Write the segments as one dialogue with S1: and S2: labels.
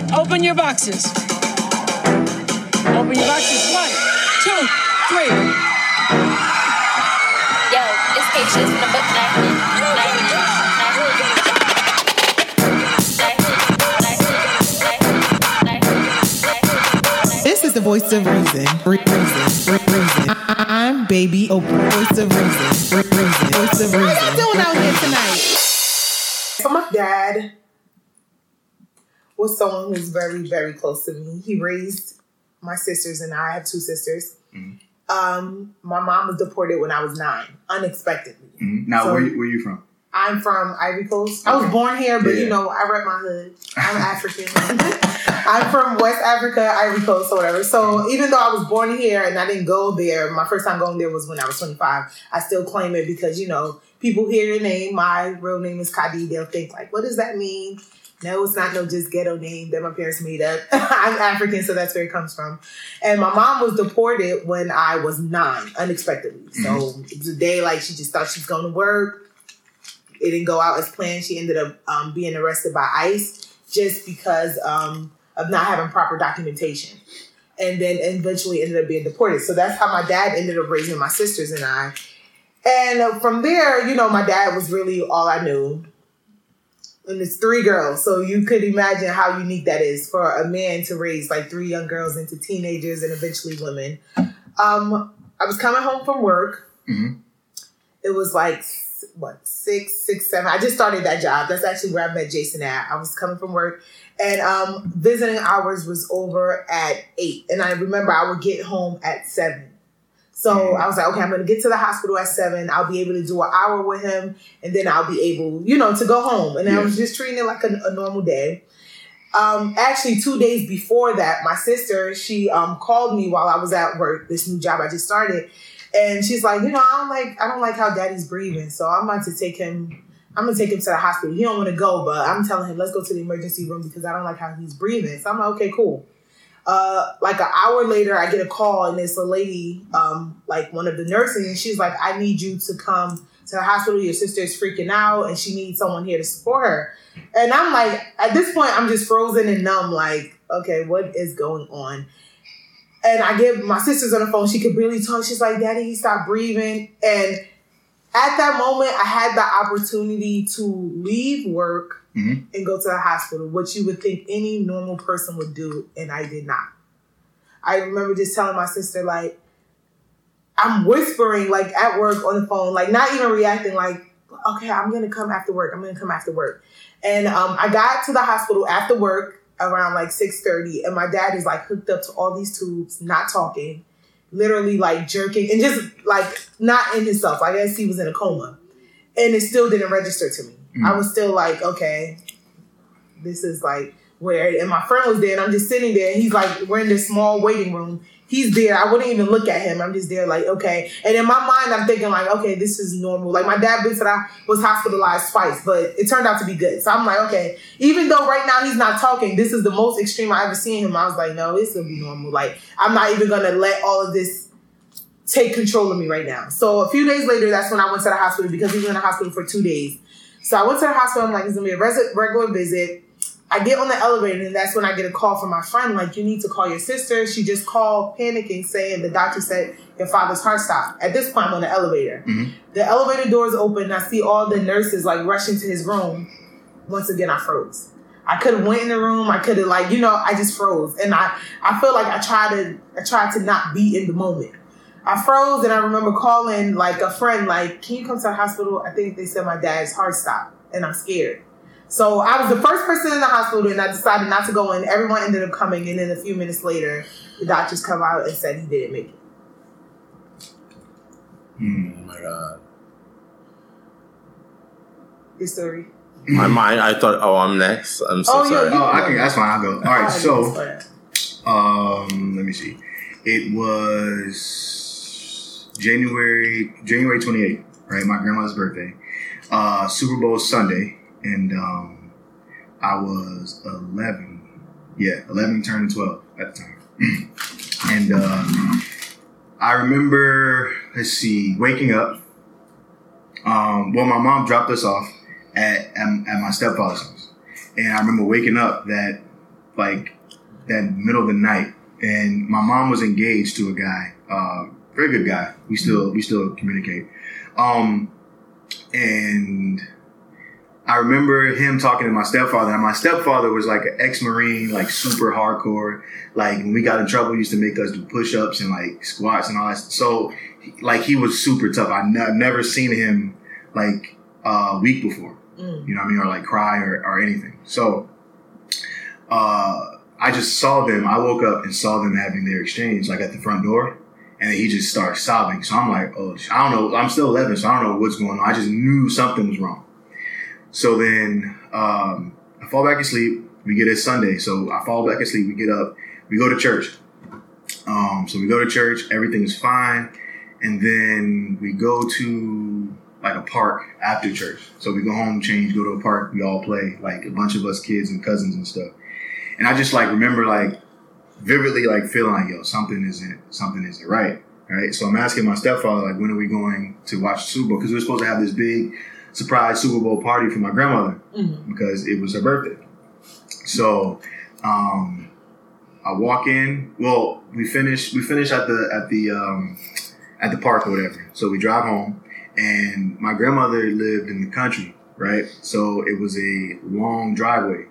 S1: Okay, open your boxes. Open your boxes. One, two, three.
S2: Yo, it's patience from the book Lightning. Lightning.
S3: This is the voice of reason. Re- Reason. Re- Reason. I- I'm baby Oprah. Voice of reason. Re- Reason. Voice of reason. How y'all doing out here tonight?
S4: So my dad was someone who's very, very close to me. He raised my sisters and I. I have two sisters. Um, my mom was deported when I was nine, unexpectedly.
S5: Mhm. Now,
S4: So-
S5: where, you- where you from?
S4: I'm from Ivory Coast. I was born here, but
S5: Yeah.
S4: you know, I rep my hood. I'm African. I'm from West Africa, Ivory Coast, or whatever. So even though I was born here and I didn't go there, my first time going there was when I was 25. I still claim it because you know people hear your name. My real name is Kadi. They'll think like, what does that mean? No, it's not no just ghetto name that my parents made up. I'm African, so that's where it comes from. And my mom was deported when I was nine, unexpectedly. So it was a day like she just thought she was going to work it didn't go out as planned. She ended up um, being arrested by ICE just because um, of not having proper documentation. And then eventually ended up being deported. So that's how my dad ended up raising my sisters and I. And uh, from there, you know, my dad was really all I knew. And it's three girls. So you could imagine how unique that is for a man to raise like three young girls into teenagers and eventually women. Um, I was coming home from work.
S5: Mhm.
S4: It was like what six, six, seven. I just started that job. That's actually where I met Jason at. I was coming from work, and um, visiting hours was over at eight. And I remember I would get home at seven. So I was like, okay, I'm gonna get to the hospital at seven. I'll be able to do an hour with him, and then I'll be able, you know, to go home. And I was just treating it like a, a normal day. Um, actually, two days before that, my sister she um called me while I was at work. This new job I just started, and she's like, you know, I don't like I don't like how Daddy's breathing, so I'm about to take him. I'm gonna take him to the hospital. He don't want to go, but I'm telling him let's go to the emergency room because I don't like how he's breathing. So I'm like, okay, cool. Uh, like an hour later, I get a call and it's a lady, um, like one of the nurses, and she's like, I need you to come to the hospital. Your sister is freaking out and she needs someone here to support her. And I'm like, at this point, I'm just frozen and numb, like, okay, what is going on? And I get my sister's on the phone. She could barely talk. She's like, Daddy, he stopped breathing. And at that moment, I had the opportunity to leave work
S5: Mhm.
S4: and go to the hospital, which you would think any normal person would do, and I did not. I remember just telling my sister, like, I'm whispering, like, at work on the phone, like, not even reacting, like, okay, I'm gonna come after work. I'm gonna come after work. And um, I got to the hospital after work around like 6:30, and my dad is like hooked up to all these tubes, not talking, literally like jerking, and just like not in himself. I guess he was in a coma, and it still didn't register to me. I mm. was still like, okay, this is like where. And my friend was there, and I'm just sitting there. And he's like, we're in this small waiting room. He's there. I wouldn't even look at him. I'm just there, like, okay. And in my mind, I'm thinking, like, okay, this is normal. Like, my dad said I was hospitalized twice, but it turned out to be good. So I'm like, okay, even though right now he's not talking, this is the most extreme I ever seen him. I was like, no, it's gonna be normal. Like, I'm not even gonna let all of this take control of me right now. So a few days later, that's when I went to the hospital because he was in the hospital for two days. So I went to the hospital. I'm like, it's gonna be a res- regular visit. I get on the elevator, and that's when I get a call from my friend. Like, you need to call your sister. She just called, panicking, saying the doctor said your father's heart stopped. At this point, I'm on the elevator.
S5: Mhm.
S4: The elevator doors open. And I see all the nurses like rushing to his room. Once again, I froze. I could have went in the room. I could have like, you know, I just froze, and I I feel like I tried to I tried to not be in the moment. I froze, and I remember calling like a friend, like, "Can you come to the hospital?" I think they said my dad's heart stopped, and I'm scared. So I was the first person in the hospital, and I decided not to go in. Everyone ended up coming, and then a few minutes later, the doctors come out and said he didn't make it.
S5: Hmm.
S6: Oh my god.
S4: Your story.
S6: My mind. I thought. Oh, I'm next. I'm so
S4: Oh, yeah,
S6: sorry.
S4: you-
S5: Oh, I can. That's fine. I'll go. All right. So, um, let me see. It was January January twenty eighth. Right, my grandma's birthday. Uh, Super Bowl Sunday, and um, I was eleven. Yeah, eleven turning twelve at the time, and uh, I remember. Let's see, waking up. Um, well, my mom dropped us off at, at, at my stepfather's house. And I remember waking up that like that middle of the night, and my mom was engaged to a guy, uh, very good guy. We still we still communicate, um, and I remember him talking to my stepfather, and my stepfather was like an ex-marine, like super hardcore. Like when we got in trouble, he used to make us do push-ups and like squats and all that. So, like he was super tough. I ne- never seen him like uh, weak before.
S4: Mm.
S5: You know what I mean, or like cry or, or anything. So, uh, I just saw them. I woke up and saw them having their exchange, like at the front door, and he just starts sobbing. So I'm like, oh, I don't know. I'm still 11, so I don't know what's going on. I just knew something was wrong. So then um, I fall back asleep. We get it Sunday, so I fall back asleep. We get up. We go to church. Um, so we go to church. Everything's fine, and then we go to like a park after church. So we go home, change, go to a park. We all play, like a bunch of us kids and cousins and stuff. And I just like remember like vividly like feeling like yo something isn't something isn't right. Right. So I'm asking my stepfather like when are we going to watch the Super Bowl because we were supposed to have this big surprise Super Bowl party for my grandmother
S4: Mhm.
S5: because it was her birthday. So um, I walk in. Well, we finish we finish at the at the um, at the park or whatever. So we drive home, and my grandmother lived in the country, right? So it was a long driveway.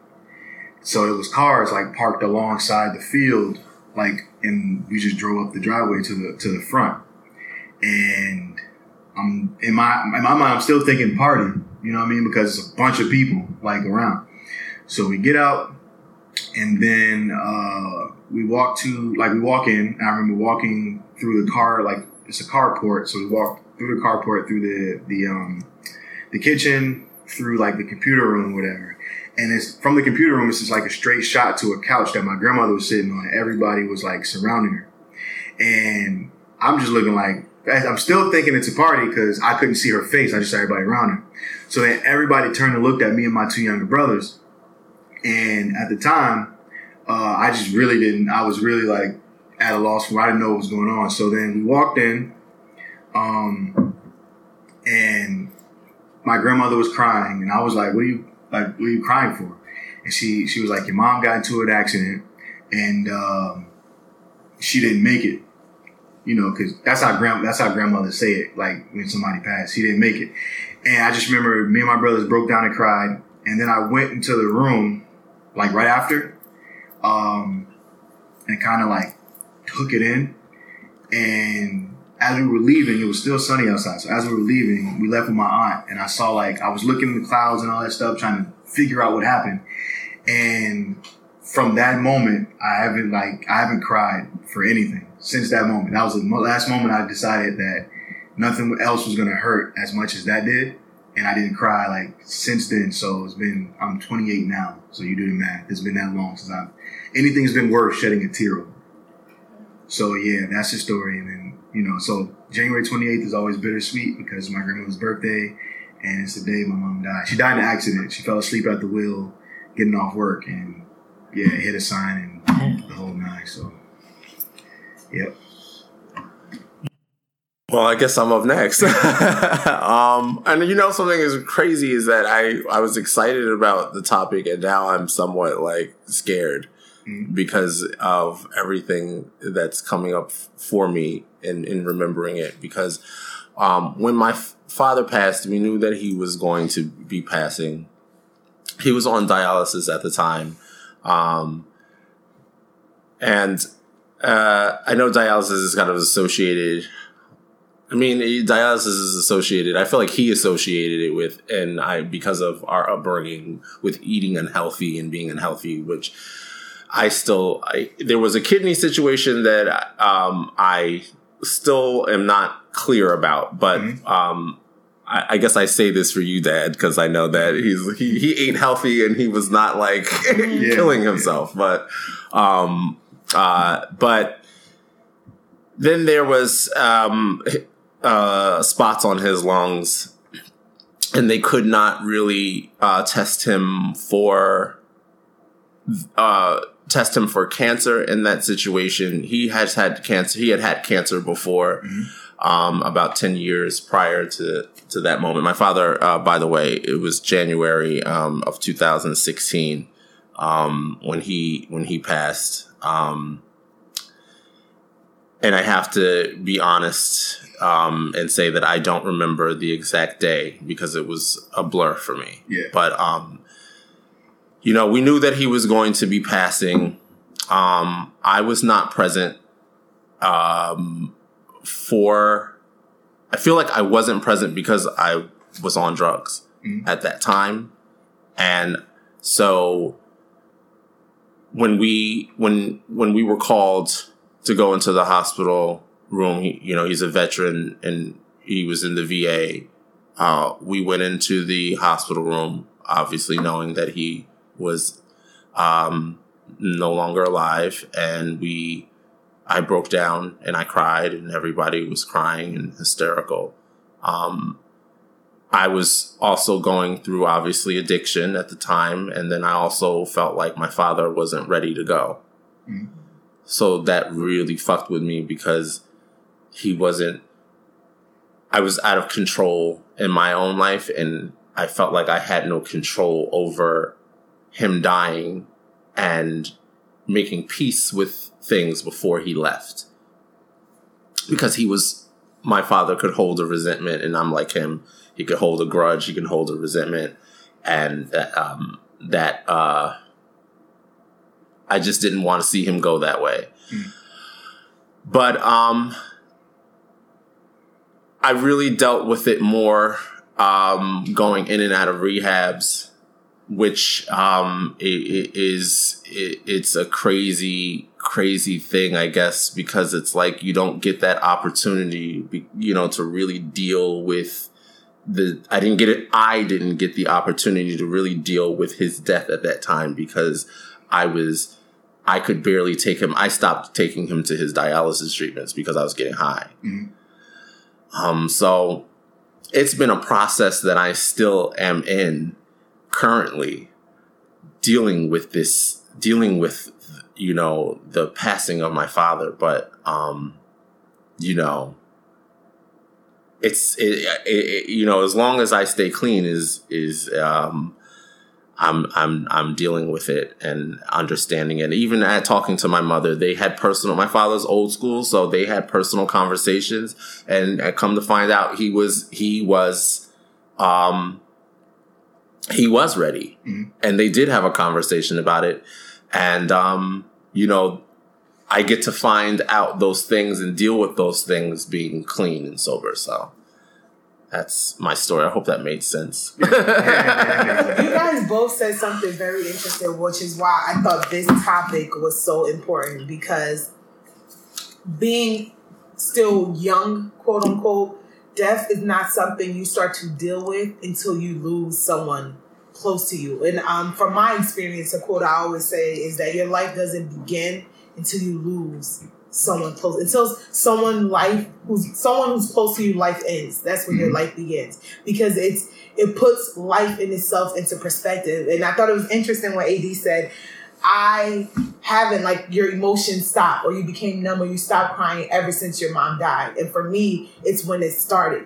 S5: So it was cars like parked alongside the field, like, and we just drove up the driveway to the to the front. And I'm in my in my mind, I'm still thinking party. You know what I mean? Because it's a bunch of people like around. So we get out, and then uh, we walk to like we walk in. I remember walking through the car like it's a carport. So we walk through the carport through the the um the kitchen through like the computer room, whatever. And it's from the computer room. It's just like a straight shot to a couch that my grandmother was sitting on. Everybody was like surrounding her, and I'm just looking like I'm still thinking it's a party because I couldn't see her face. I just saw everybody around her. So then everybody turned and looked at me and my two younger brothers. And at the time, uh, I just really didn't. I was really like at a loss for. I didn't know what was going on. So then we walked in, um, and my grandmother was crying, and I was like, "What are you like? What are you crying for?" And she she was like, "Your mom got into an accident, and um, she didn't make it." You know, because that's how grand that's how grandmothers say it. Like when somebody passed, she didn't make it. And I just remember me and my brothers broke down and cried. And then I went into the room, like right after, um, and kind of like took it in. And as we were leaving, it was still sunny outside. So as we were leaving, we left with my aunt, and I saw like I was looking in the clouds and all that stuff, trying to figure out what happened. And from that moment, I haven't like I haven't cried for anything since that moment. That was the last moment I decided that nothing else was gonna hurt as much as that did, and I didn't cry like since then. So it's been I'm 28 now, so you do the math. It's been that long since I've anything's been worth shedding a tear over. So yeah, that's the story, and then you know, so January 28th is always bittersweet because my grandmother's birthday, and it's the day my mom died. She died in an accident. She fell asleep at the wheel, getting off work, and yeah, hit a sign and the whole nine. So, yep.
S6: Well, I guess I'm up next. um, and you know, something is crazy is that I, I was excited about the topic and now I'm somewhat like scared
S5: Mhm.
S6: because of everything that's coming up for me in, in remembering it. Because, um, when my f- father passed, we knew that he was going to be passing. He was on dialysis at the time. Um, and, uh, I know dialysis is kind of associated I mean, dialysis is associated. I feel like he associated it with, and I because of our upbringing with eating unhealthy and being unhealthy, which I still. I there was a kidney situation that um, I still am not clear about, but um, I, I guess I say this for you, Dad, because I know that he's he, he ate healthy and he was not like killing himself, but um, uh, but then there was um, uh, spots on his lungs, and they could not really uh, test him for uh, test him for cancer in that situation. He has had cancer. He had had cancer before, um, about ten years prior to to that moment. My father, uh, by the way, it was January um, of 2016. um, when he when he passed. Um, and I have to be honest um, and say that I don't remember the exact day because it was a blur for me.
S5: Yeah.
S6: But um, you know, we knew that he was going to be passing. Um, I was not present um, for. I feel like I wasn't present because I was on drugs at that time, and so when we when when we were called to go into the hospital room, he, you know, he's a veteran and he was in the VA. Uh, we went into the hospital room, obviously knowing that he was um, no longer alive, and we. I broke down and I cried, and everybody was crying and hysterical. Um, I was also going through obviously addiction at the time, and then I also felt like my father wasn't ready to go. So that really fucked with me because he wasn't. I was out of control in my own life, and I felt like I had no control over him dying and making peace with things before he left. Because he was, my father could hold a resentment, and I'm like him. He could hold a grudge, he can hold a resentment, and that, um, that, uh, I just didn't want to see him go that way. But, um, I really dealt with it more um, going in and out of rehabs, which um, i- i- is it's a crazy, crazy thing, I guess, because it's like you don't get that opportunity, you know, to really deal with the. I didn't get it. I didn't get the opportunity to really deal with his death at that time because I was. I could barely take him. I stopped taking him to his dialysis treatments because I was getting high. Um, so it's been a process that I still am in currently dealing with this, dealing with, you know, the passing of my father. But, um, you know, it's, it, it, you know, as long as I stay clean is, is, um, I'm I'm I'm dealing with it and understanding it. Even at talking to my mother, they had personal. My father's old school, so they had personal conversations. And I come to find out, he was he was, um, he was ready, and they did have a conversation about it. And um, you know, I get to find out those things and deal with those things being clean and sober. So that's my story. I hope that made sense.
S4: You guys both said something very interesting, which is why I thought this topic was so important because being still young, quote unquote, death is not something you start to deal with until you lose someone close to you. And um, from my experience, a quote I always say is that your life doesn't begin until you lose someone close until someone life who's someone who's close to you life ends. That's when your life begins. Because it's it puts life in itself into perspective. And i thought it was interesting what ad said i haven't like your emotions stop or you became numb or you stopped crying ever since your mom died. And for me it's when it started.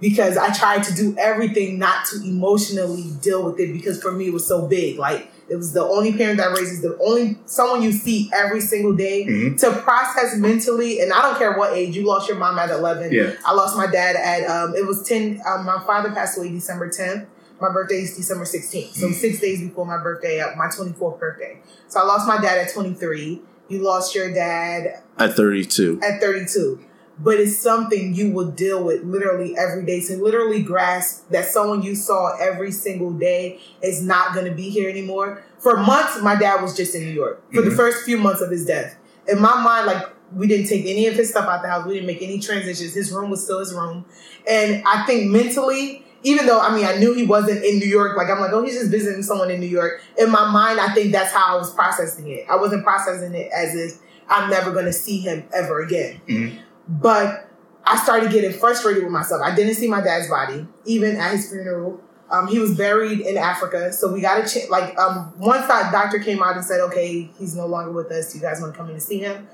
S4: Because i tried to do everything not to emotionally deal with it because for me it was so big. Like it was the only parent that raises the only someone you see every single day
S5: Mhm.
S4: to process mentally. And i don't care what age you lost your mom at 11
S5: Yeah.
S4: i lost my dad at um it was 10 um, my father passed away december 10th my birthday is december 16th so six days before my birthday uh, my 24th birthday. So i lost my dad at 23 you lost your dad
S6: At 32.
S4: at 32 but it's something you will deal with literally every day. To literally grasp that someone you saw every single day is not going to be here anymore. For months my dad was just in new york. For the
S5: Mhm.
S4: first few months of his death. In my mind like we didn't take any of his stuff out the house. We didn't make any transitions. His room was still his room. And i think mentally even though I mean I knew he wasn't in New York, like I'm like, oh, he's just visiting someone in New York. In my mind, I think that's how I was processing it. I wasn't processing it as if I'm never gonna see him ever again.
S5: Mhm.
S4: But I started getting frustrated with myself. I didn't see my dad's body, even at his funeral. Um, he was buried in Africa, so we got to ch- like um, once that doctor came out and said, "Okay, he's no longer with us. You guys want to come in and see him?"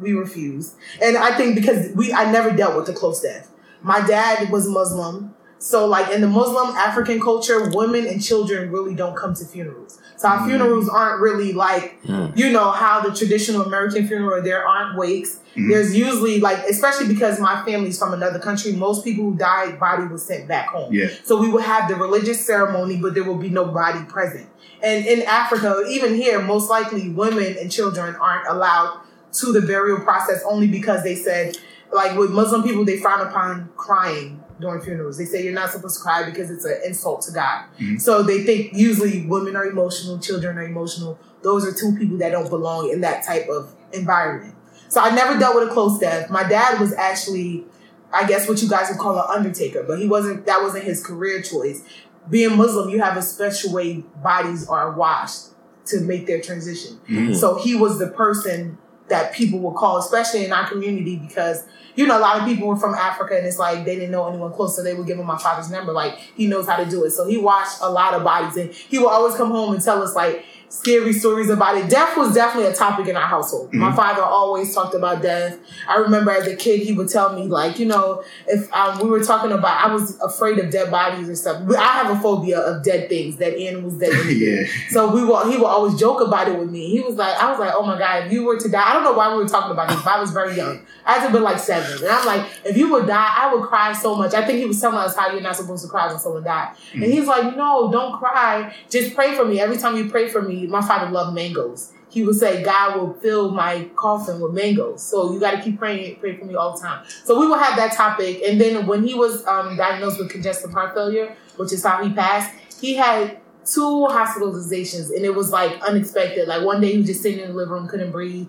S4: We refused, and I think because we I never dealt with a close death. My dad was Muslim. So, like in the Muslim African culture, women and children really don't come to funerals. So our
S5: Mm.
S4: funerals aren't really like,
S6: Mm.
S4: you know, how the traditional American funeral. There aren't wakes.
S5: Mhm.
S4: There's usually like, especially because my family's from another country. Most people who died, body was sent back home.
S5: Yeah.
S4: So we would have the religious ceremony, but there will be no body present. And in Africa, even here, most likely women and children aren't allowed to the burial process only because they said, like with Muslim people, they frown upon crying during funerals. They say you're not supposed to cry because it's an insult to God.
S5: Mhm.
S4: So they think usually women are emotional, children are emotional. Those are two people that don't belong in that type of environment. So I never dealt with a close death. My dad was actually, I guess, what you guys would call an undertaker, but he wasn't. That wasn't his career choice. Being Muslim, you have a special way bodies are washed to make their transition.
S6: Mm.
S4: So he was the person that people would call, especially in our community, because you know a lot of people were from Africa, and it's like they didn't know anyone close, so they would give him my father's number. Like he knows how to do it, so he watched a lot of bodies, and he would always come home and tell us like scary stories about it. Death was definitely a topic in our household. My father always talked about death. I remember as a kid, he would tell me like, you know, if um, we were talking about, I was afraid of dead bodies or stuff. I have a phobia of dead things, dead animals, dead
S5: yeah.
S4: So we will, he will always joke about it with me. He was like, I was like, oh my God, if you were to die, I don't know why we were talking about this, but I was very young. I had to be like seven. And I'm like, if you would die, I would cry so much. I think he was telling us how you're not supposed to cry when someone died. And he's like, no, don't cry. Just pray for me. Every time you pray for me, my father loved mangoes. He would say, God will fill my coffin with mangoes. So you got to keep praying, pray for me all the time. So we will have that topic. And then when he was um, diagnosed with congestive heart failure, which is how he passed, he had two hospitalizations and it was like unexpected. Like one day he was just sitting in the living room, couldn't breathe.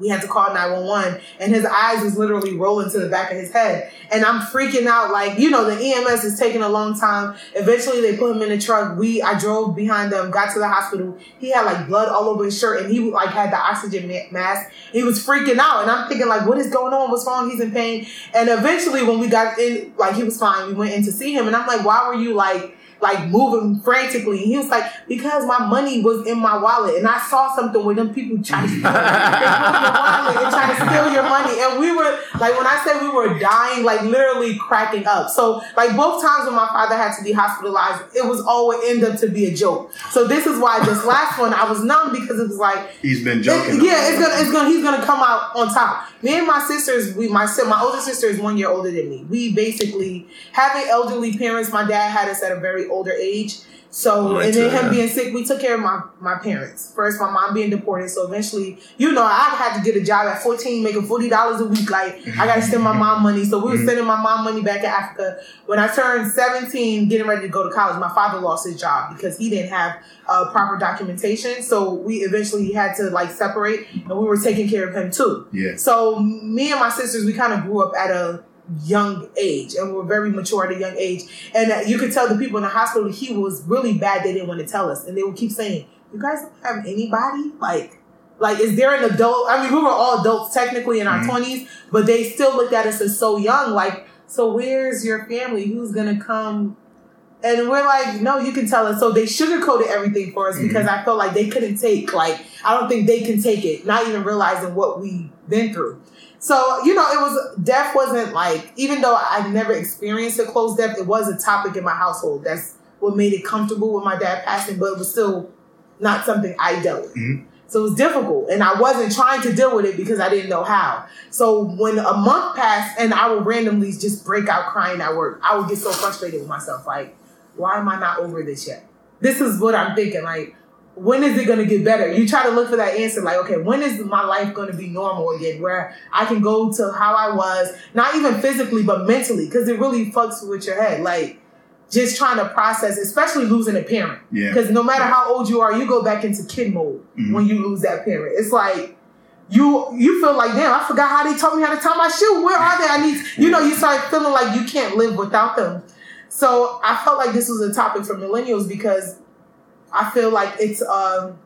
S4: We had to call 911 and his eyes was literally rolling to the back of his head. And I'm freaking out. Like, you know, the EMS is taking a long time. Eventually they put him in a truck. We, I drove behind them, got to the hospital. He had like blood all over his shirt and he like had the oxygen ma- mask. He was freaking out. And I'm thinking like, what is going on? What's wrong? He's in pain. And eventually when we got in, like he was fine. We went in to see him and I'm like, why were you like, like moving frantically. He was like, because my money was in my wallet and I saw something where them people try to steal your wallet and try to steal your money. And we were like, when I said we were dying, like literally cracking up. So like both times when my father had to be hospitalized, it was always end up to be a joke. So this is why this last one I was numb because it was like
S5: He's been joking.
S4: it- yeah, it's gonna, it's gonna, he's gonna come out on top. Me and my sisters, we, my my older sister is one year older than me. We basically having elderly parents. My dad had us at a very older age, so
S6: Right,
S4: and then him being sick, we took care of my my parents. First, my mom being deported, so eventually, you know, I had to get a job at fourteen, making forty dollars a week. Like I got to send my mom money, so we were sending my mom money back to Africa. When I turned seventeen, getting ready to go to college, my father lost his job because he didn't have uh, proper documentation. So we eventually had to like separate, and we were taking care of him too.
S5: Yeah.
S4: So me and my sisters, we kind of grew up at a young age, and we were very mature at a young age. And uh, you could tell the people in the hospital he was really bad. They didn't want to tell us, and they would keep saying, "You guys don't have anybody like." Like, is there an adult? I mean, we were all adults technically in our
S5: Mhm.
S4: 20s, but they still looked at us as so young. Like, so where's your family? Who's gonna come? And we're like, no, you can tell us. So they sugarcoated everything for us because I felt like they couldn't take, like, I don't think they can take it, not even realizing what we've been through. So, you know, it was, death wasn't like, even though I never experienced a close death, it was a topic in my household. That's what made it comfortable with my dad passing, but it was still not something I dealt with.
S5: Mhm.
S4: So it was difficult. And I wasn't trying to deal with it because I didn't know how. So when a month passed and I would randomly just break out crying at work, I would get so frustrated with myself. Like, why am I not over this yet? This is what I'm thinking. Like, when is it going to get better? You try to look for that answer. Like, okay, when is my life going to be normal again? Where I can go to how I was, not even physically, but mentally, because it really fucks with your head. Like, just trying to process, especially losing a parent.
S5: Yeah.
S4: Because no matter how old you are, you go back into kid mode
S5: Mhm.
S4: when you lose that parent. It's like you you feel like, damn, I forgot how they taught me how to tie my shoe. Where are they? I need you know, you start feeling like you can't live without them. So I felt like this was a topic for millennials because I feel like it's um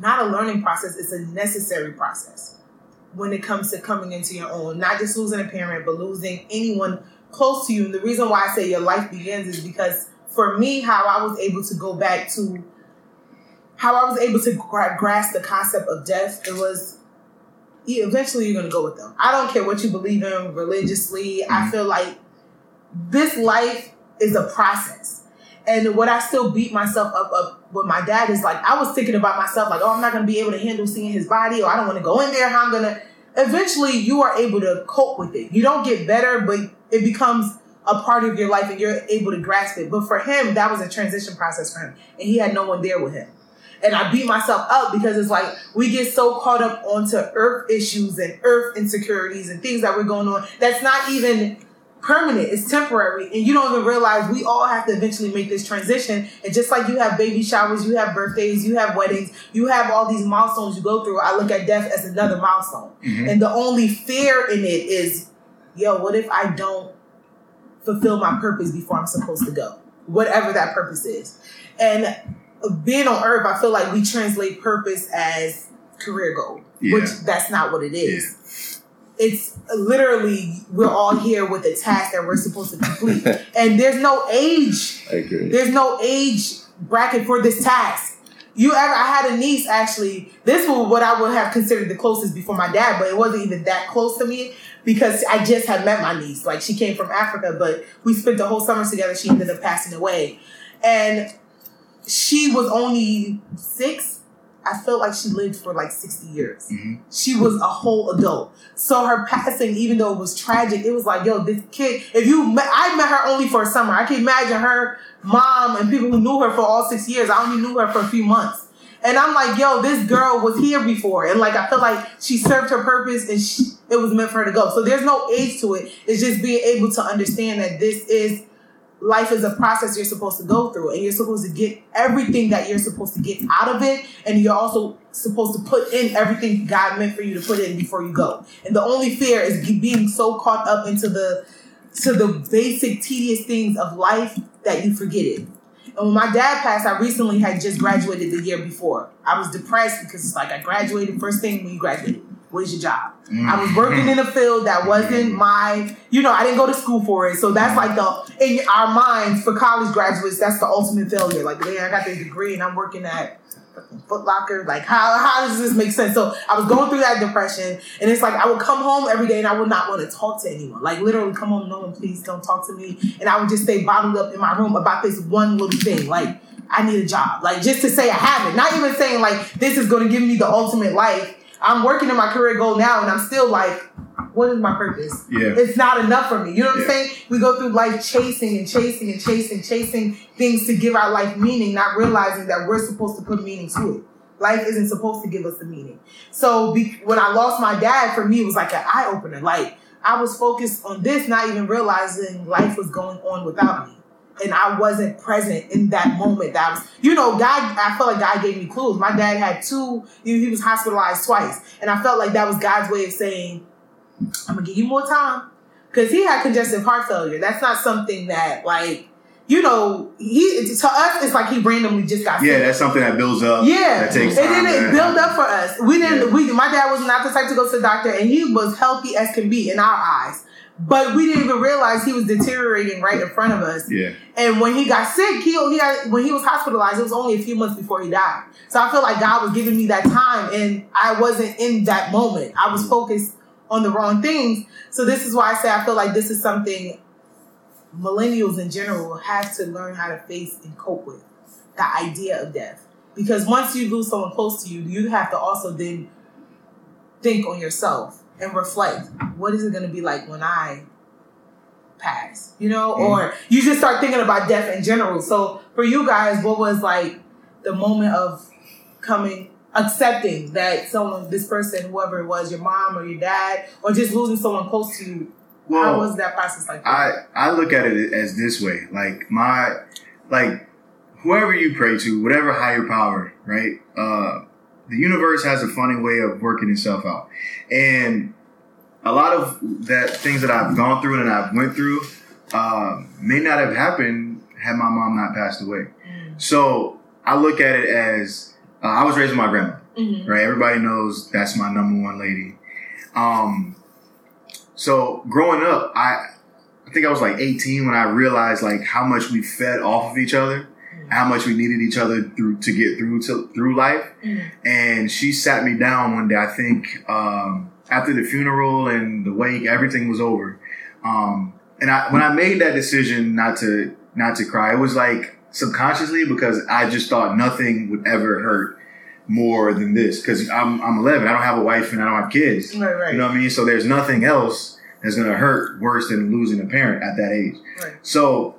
S4: not a learning process, it's a necessary process when it comes to coming into your own. Not just losing a parent, but losing anyone close to you. And the reason why I say your life begins is because for me, how I was able to go back to how I was able to gra- grasp the concept of death, it was eventually you're going to go with them. I don't care what you believe in religiously. I feel like this life is a process. And what I still beat myself up up with my dad is like I was thinking about myself like, oh, I'm not gonna be able to handle seeing his body, or I don't want to go in there. How I'm gonna. Eventually, you are able to cope with it. You don't get better, but it becomes a part of your life, and you're able to grasp it. But for him, that was a transition process for him, and he had no one there with him. And I beat myself up because it's like we get so caught up onto earth issues and earth insecurities and things that we're going on that's not even permanent. It's temporary. And you don't even realize we all have to eventually make this transition. And just like you have baby showers, you have birthdays, you have weddings, you have all these milestones you go through. I look at death as another milestone.
S5: Mhm.
S4: And the only fear in it is, yo, what if I don't fulfill my purpose before I'm supposed to go? Whatever that purpose is. And being on earth, I feel like we translate purpose as career goal, which that's not what it is it's literally we're all here with a task that we're supposed to complete. And there's no age.
S6: I agree.
S4: there's no age bracket for this task. You ever i had a niece actually. This was what i would have considered the closest before my dad but it wasn't even that close to me because i just had met my niece. Like she came from africa but we spent the whole summer together. She ended up passing away. And she was only six i felt like she lived for like 60 years
S5: Mhm.
S4: she was a whole adult. So her passing, even though it was tragic, it was like, yo, this kid, if you, met, I met her only for a summer. I can imagine her mom and people who knew her for all six years. I only knew her for a few months. And I'm like, yo, this girl was here before. And like, I feel like she served her purpose and she, it was meant for her to go. So there's no age to it. It's just being able to understand that this is life is a process you're supposed to go through and you're supposed to get everything that you're supposed to get out of it and you're also supposed to put in everything god meant for you to put in before you go. And the only fear is being so caught up into the to the basic tedious things of life that you forget it and when my dad passed i recently had just graduated the year before. I was depressed because it's like i graduated first thing when you graduated what is your job mm. I was working in a field that wasn't mm. my, you know, I didn't go to school for it. So that's mm. like the, in our minds for college graduates, that's the ultimate failure. Like, man, I got this degree and I'm working at Foot Locker. Like, how, how does this make sense? So I was going through that depression and it's like I would come home every day and I would not want to talk to anyone. Like, literally come home, no one, please don't talk to me. And I would just stay bottled up in my room about this one little thing. Like, I need a job. Like, just to say I have it. Not even saying like this is going to give me the ultimate life. I'm working in my career goal now and I'm still like, what is my purpose?
S5: Yeah.
S4: It's not enough for me. You know what
S5: Yeah.
S4: I'm saying? We go through life chasing and chasing and chasing, chasing things to give our life meaning, not realizing that we're supposed to put meaning to it. Life isn't supposed to give us the meaning. So be, when I lost my dad, for me, it was like an eye opener. Like I was focused on this, not even realizing life was going on without me. And I wasn't present in that moment. That was, you know, God, I felt like God gave me clues. My dad had two, he he was hospitalized twice. And I felt like that was God's way of saying, I'm gonna give you more time. Cause he had congestive heart failure. That's not something that like, you know, he to us it's like he randomly just got
S5: Yeah,
S4: sick.
S5: that's something that builds up.
S4: Yeah,
S5: That takes
S4: and
S5: time.
S4: then it built up for us. We didn't.
S5: Yeah.
S4: We my dad was not the type to go to the doctor, and he was healthy as can be in our eyes. But we didn't even realize he was deteriorating right in front of us.
S5: Yeah.
S4: And when he got sick, he, he had, when he was hospitalized, it was only a few months before he died. So I feel like God was giving me that time, and I wasn't in that moment. I was mm. focused on the wrong things. So this is why I say I feel like this is something millennials in general have to learn how to face and cope with the idea of death. Because once you lose someone close to you, you have to also then think on yourself and reflect. What is it going to be like when I pass? You know, or you just start thinking about death in general. So for you guys, what was like the moment of coming, accepting that someone, this person, whoever it was, your mom or your dad, or just losing someone close to you? How was that process like?
S5: I I look at it as this way, like my like whoever you pray to, whatever higher power, right? Uh, the universe has a funny way of working itself out, and a lot of that things that I've gone through and I've went through uh, may not have happened had my mom not passed away. So I look at it as uh, I was raised with my grandma
S4: Mhm.
S5: right? Everybody knows that's my number one lady. Um, so growing up, I I think I was like 18 when I realized like how much we fed off of each other, how much we needed each other through to get through to through life.
S4: Mhm.
S5: And she sat me down one day. I think um, after the funeral and the wake, everything was over. Um, and I when I made that decision not to not to cry. It was like subconsciously because I just thought nothing would ever hurt more than this. Because I'm I'm 11. I don't have a wife and I don't have kids.
S4: Right, right.
S5: You know what I mean? So there's nothing else that's gonna hurt worse than losing a parent at that age.
S4: Right.
S5: So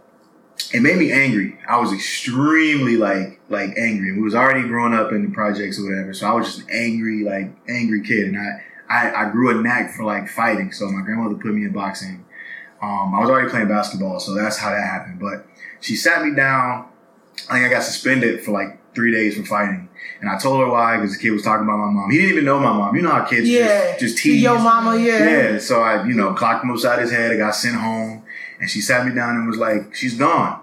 S5: it made me angry. I was extremely like like angry. We was already growing up in the projects or whatever. So I was just an angry, like angry kid. And I, I, I grew a knack for like fighting. So my grandmother put me in boxing. Um, I was already playing basketball, so that's how that happened. But she sat me down. I think I got suspended for like three days for fighting. And I told her why, because the kid was talking about my mom. He didn't even know my mom. You know how kids
S4: Yeah.
S5: just, just tease.
S4: Yo, mama, yeah.
S5: Yeah, so I, you know, clocked him upside his head. I got sent home, and she sat me down and was like, "She's gone.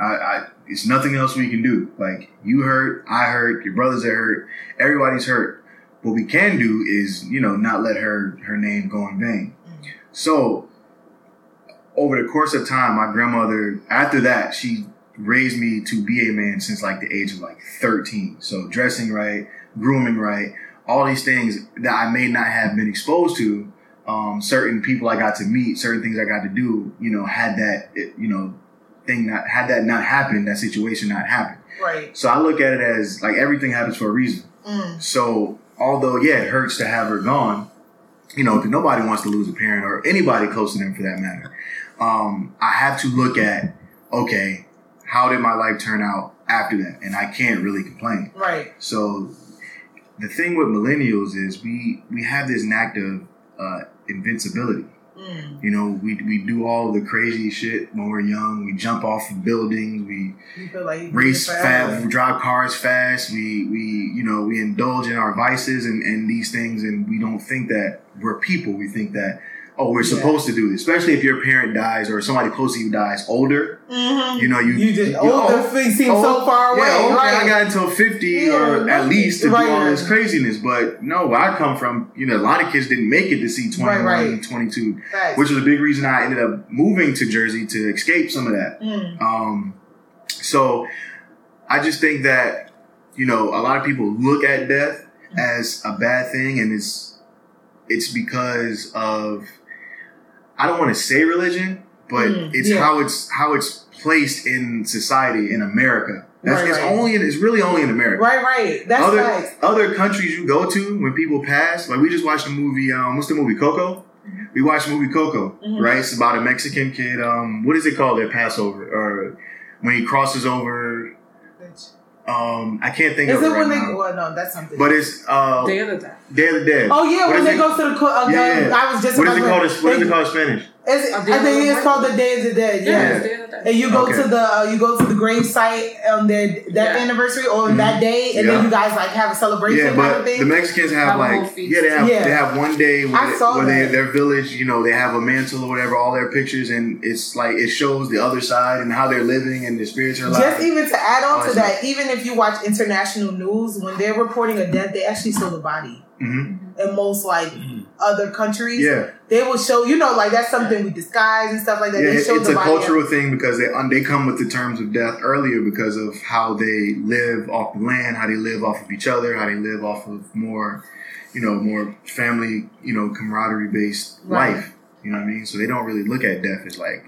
S5: I, I, it's nothing else we can do. Like you hurt, I hurt, your brothers are hurt, everybody's hurt. What we can do is, you know, not let her her name go in vain. So over the course of time, my grandmother, after that, she raised me to be a man since like the age of like 13. So dressing right, grooming right, all these things that I may not have been exposed to. Um, certain people I got to meet, certain things I got to do, you know, had that, you know, thing not, had that not happened, that situation not happened.
S4: Right.
S5: So I look at it as like everything happens for a reason.
S4: Mm.
S5: So although yeah, it hurts to have her gone, you know, nobody wants to lose a parent or anybody close to them for that matter. Um, I have to look at okay, how did my life turn out after that, and I can't really complain.
S4: Right.
S5: So the thing with millennials is we we have this knack of uh, invincibility.
S4: Mm.
S5: You know, we we do all the crazy shit when we're young. We jump off of buildings. We
S4: like
S5: race fast, we drive cars fast. We we you know we indulge in our vices and, and these things, and we don't think that we're people. We think that oh we're
S4: Yeah.
S5: supposed to do this, especially if your parent dies or somebody close to you dies older.
S4: Mhm.
S5: You know you
S4: You just
S5: you-
S4: older
S5: oh,
S4: feet seem
S5: oh,
S4: so far away.
S5: Yeah, okay,
S4: right.
S5: I got until fifty
S4: Yeah,
S5: or at least to
S4: right,
S5: do all
S4: right.
S5: this craziness. But no, where I come from, you know, a lot of kids didn't make it to see 21
S4: Right, right.
S5: 22,
S4: Facts.
S5: which was a big reason I ended up moving to Jersey to escape some of that.
S4: Mm.
S5: Um, so I just think that, you know, a lot of people look at death as a bad thing and it's, it's because of, I don't want to say religion, but
S4: Mm,
S5: it's
S4: yeah.
S5: how it's, how it's placed in society in America. That's,
S4: Right,
S5: it's
S4: right.
S5: only, in, it's really only in America.
S4: Right, right. That's
S5: other, other countries you go to when people pass, like we just watched the movie, um, what's the movie, Coco? We watched the movie Coco,
S4: Mhm.
S5: right? It's about a Mexican kid. Um, what is it called? Their Passover, or when he crosses over. Um, I can't think
S4: Is
S5: of
S4: it
S5: it right
S4: when they?
S5: now.
S4: Well, no, that's something.
S5: But it's uh,
S1: Day of the Dead.
S5: Day of the Dead.
S4: oh yeah,
S5: What
S4: when
S5: is
S4: they
S5: it-
S4: go to the. co- Uh,
S5: Yeah, yeah.
S4: I was just.
S5: What is it
S4: to-
S5: called? What is it called in Spanish?
S4: Is it,
S1: A
S4: I
S1: Day of
S4: think
S1: the
S4: it's called the Day of the Dead. Yeah.
S1: Yeah,
S5: Yeah.
S1: it's Day of the Dead.
S4: And you go
S5: Okay.
S4: to the uh, you go to the grave site on their death
S1: Yeah.
S4: anniversary or that day, and
S5: Yeah.
S4: then you guys like have a celebration
S5: Yeah,
S4: type of
S5: but
S4: thing.
S5: the Mexicans have
S1: Have
S5: like yeah they have
S4: Yeah.
S5: they have one day where, they, where they, their village you know they have a mantel or whatever all their pictures and it's like it shows the other side and how they're living and their spirits are alive.
S4: Just even to add on
S5: Oh,
S4: to
S5: I see.
S4: that, even if you watch international news, when they're reporting a death, they actually show the body.
S5: hmm
S4: In most like other countries,
S5: Yeah,
S4: they will show you know like that's something we disguise and stuff like that.
S5: yeah,
S4: they show
S5: it's
S4: the
S5: a cultural thing because they they come with the terms of death earlier because of how they live off the land, how they live off of each other, how they live off of more, you know, more family, you know, camaraderie based
S4: Right.
S5: life. You know what I mean? So they don't really look at death as like,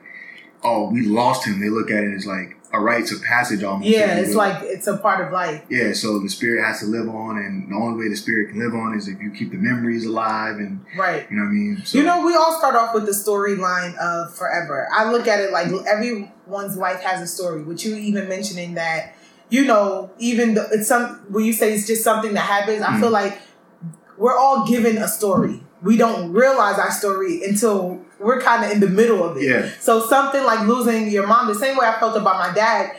S5: oh, we lost him. They look at it as like a rites of passage almost.
S4: Yeah, it's like it's a part of life.
S5: yeah. So the spirit has to live on, and the only way the spirit can live on is if you keep the memories alive, and
S4: Right.
S5: you know what I mean. So,
S4: You know, we all start off with the storyline of forever. I look at it like everyone's life has a story. With you even mentioning that, you know, even the, it's some when you say it's just something that happens, I feel
S5: Mm.
S4: like we're all given a story. We don't realize our story until we're kind of in the middle of it.
S5: Yeah.
S4: So something like losing your mom, the same way I felt about my dad,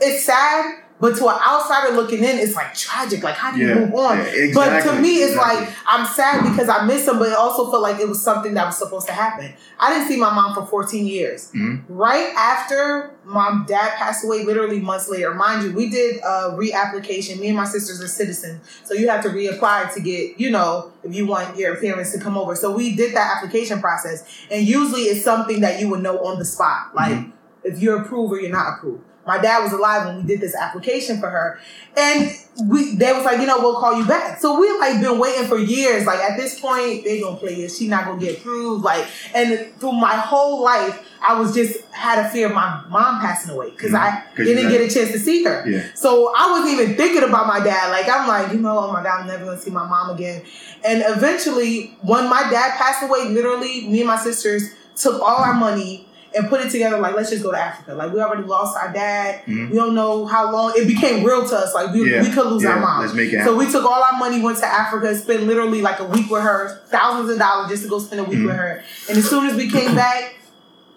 S4: it's sad. But to an outsider looking in, it's like tragic. Like, how do you
S5: Yeah,
S4: move on?
S5: yeah,
S4: But to me, it's
S5: exactly.
S4: like I'm sad because I miss him, but it also felt like it was something that was supposed to happen. I didn't see my mom for 14 years.
S5: Mhm.
S4: Right after my dad passed away, literally months later, mind you, we did a reapplication. Me and my sisters are citizens, so you have to reapply to get, you know, if you want your parents to come over. So we did that application process, and usually it's something that you would know on the spot, like
S5: Mhm.
S4: if you're approved or you're not approved. My dad was alive when we did this application for her. And we they was like, you know, we'll call you back. So we like been waiting for years. Like at this point, they gonna play this. She not gonna get approved. Like and through my whole life, I was just had a fear of my mom passing away because I
S5: Mhm. 'Cause you
S4: didn't get a chance to see her.
S5: Yeah.
S4: So I wasn't even thinking about my dad. Like I'm like, you know, oh my God, I'm never gonna see my mom again. And eventually, when my dad passed away, literally, me and my sisters took all our money and put it together. Like, let's just go to Africa. Like we already lost our dad.
S5: Mhm.
S4: We don't know how long. It became real to us. Like we,
S5: Yeah.
S4: we could lose our mom.
S5: let's make it
S4: So we took all our money, went to Africa, spent literally like a week with her, thousands of dollars just to go spend a week
S5: Mhm.
S4: with her. And as soon as we came back,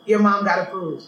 S4: your mom got approved.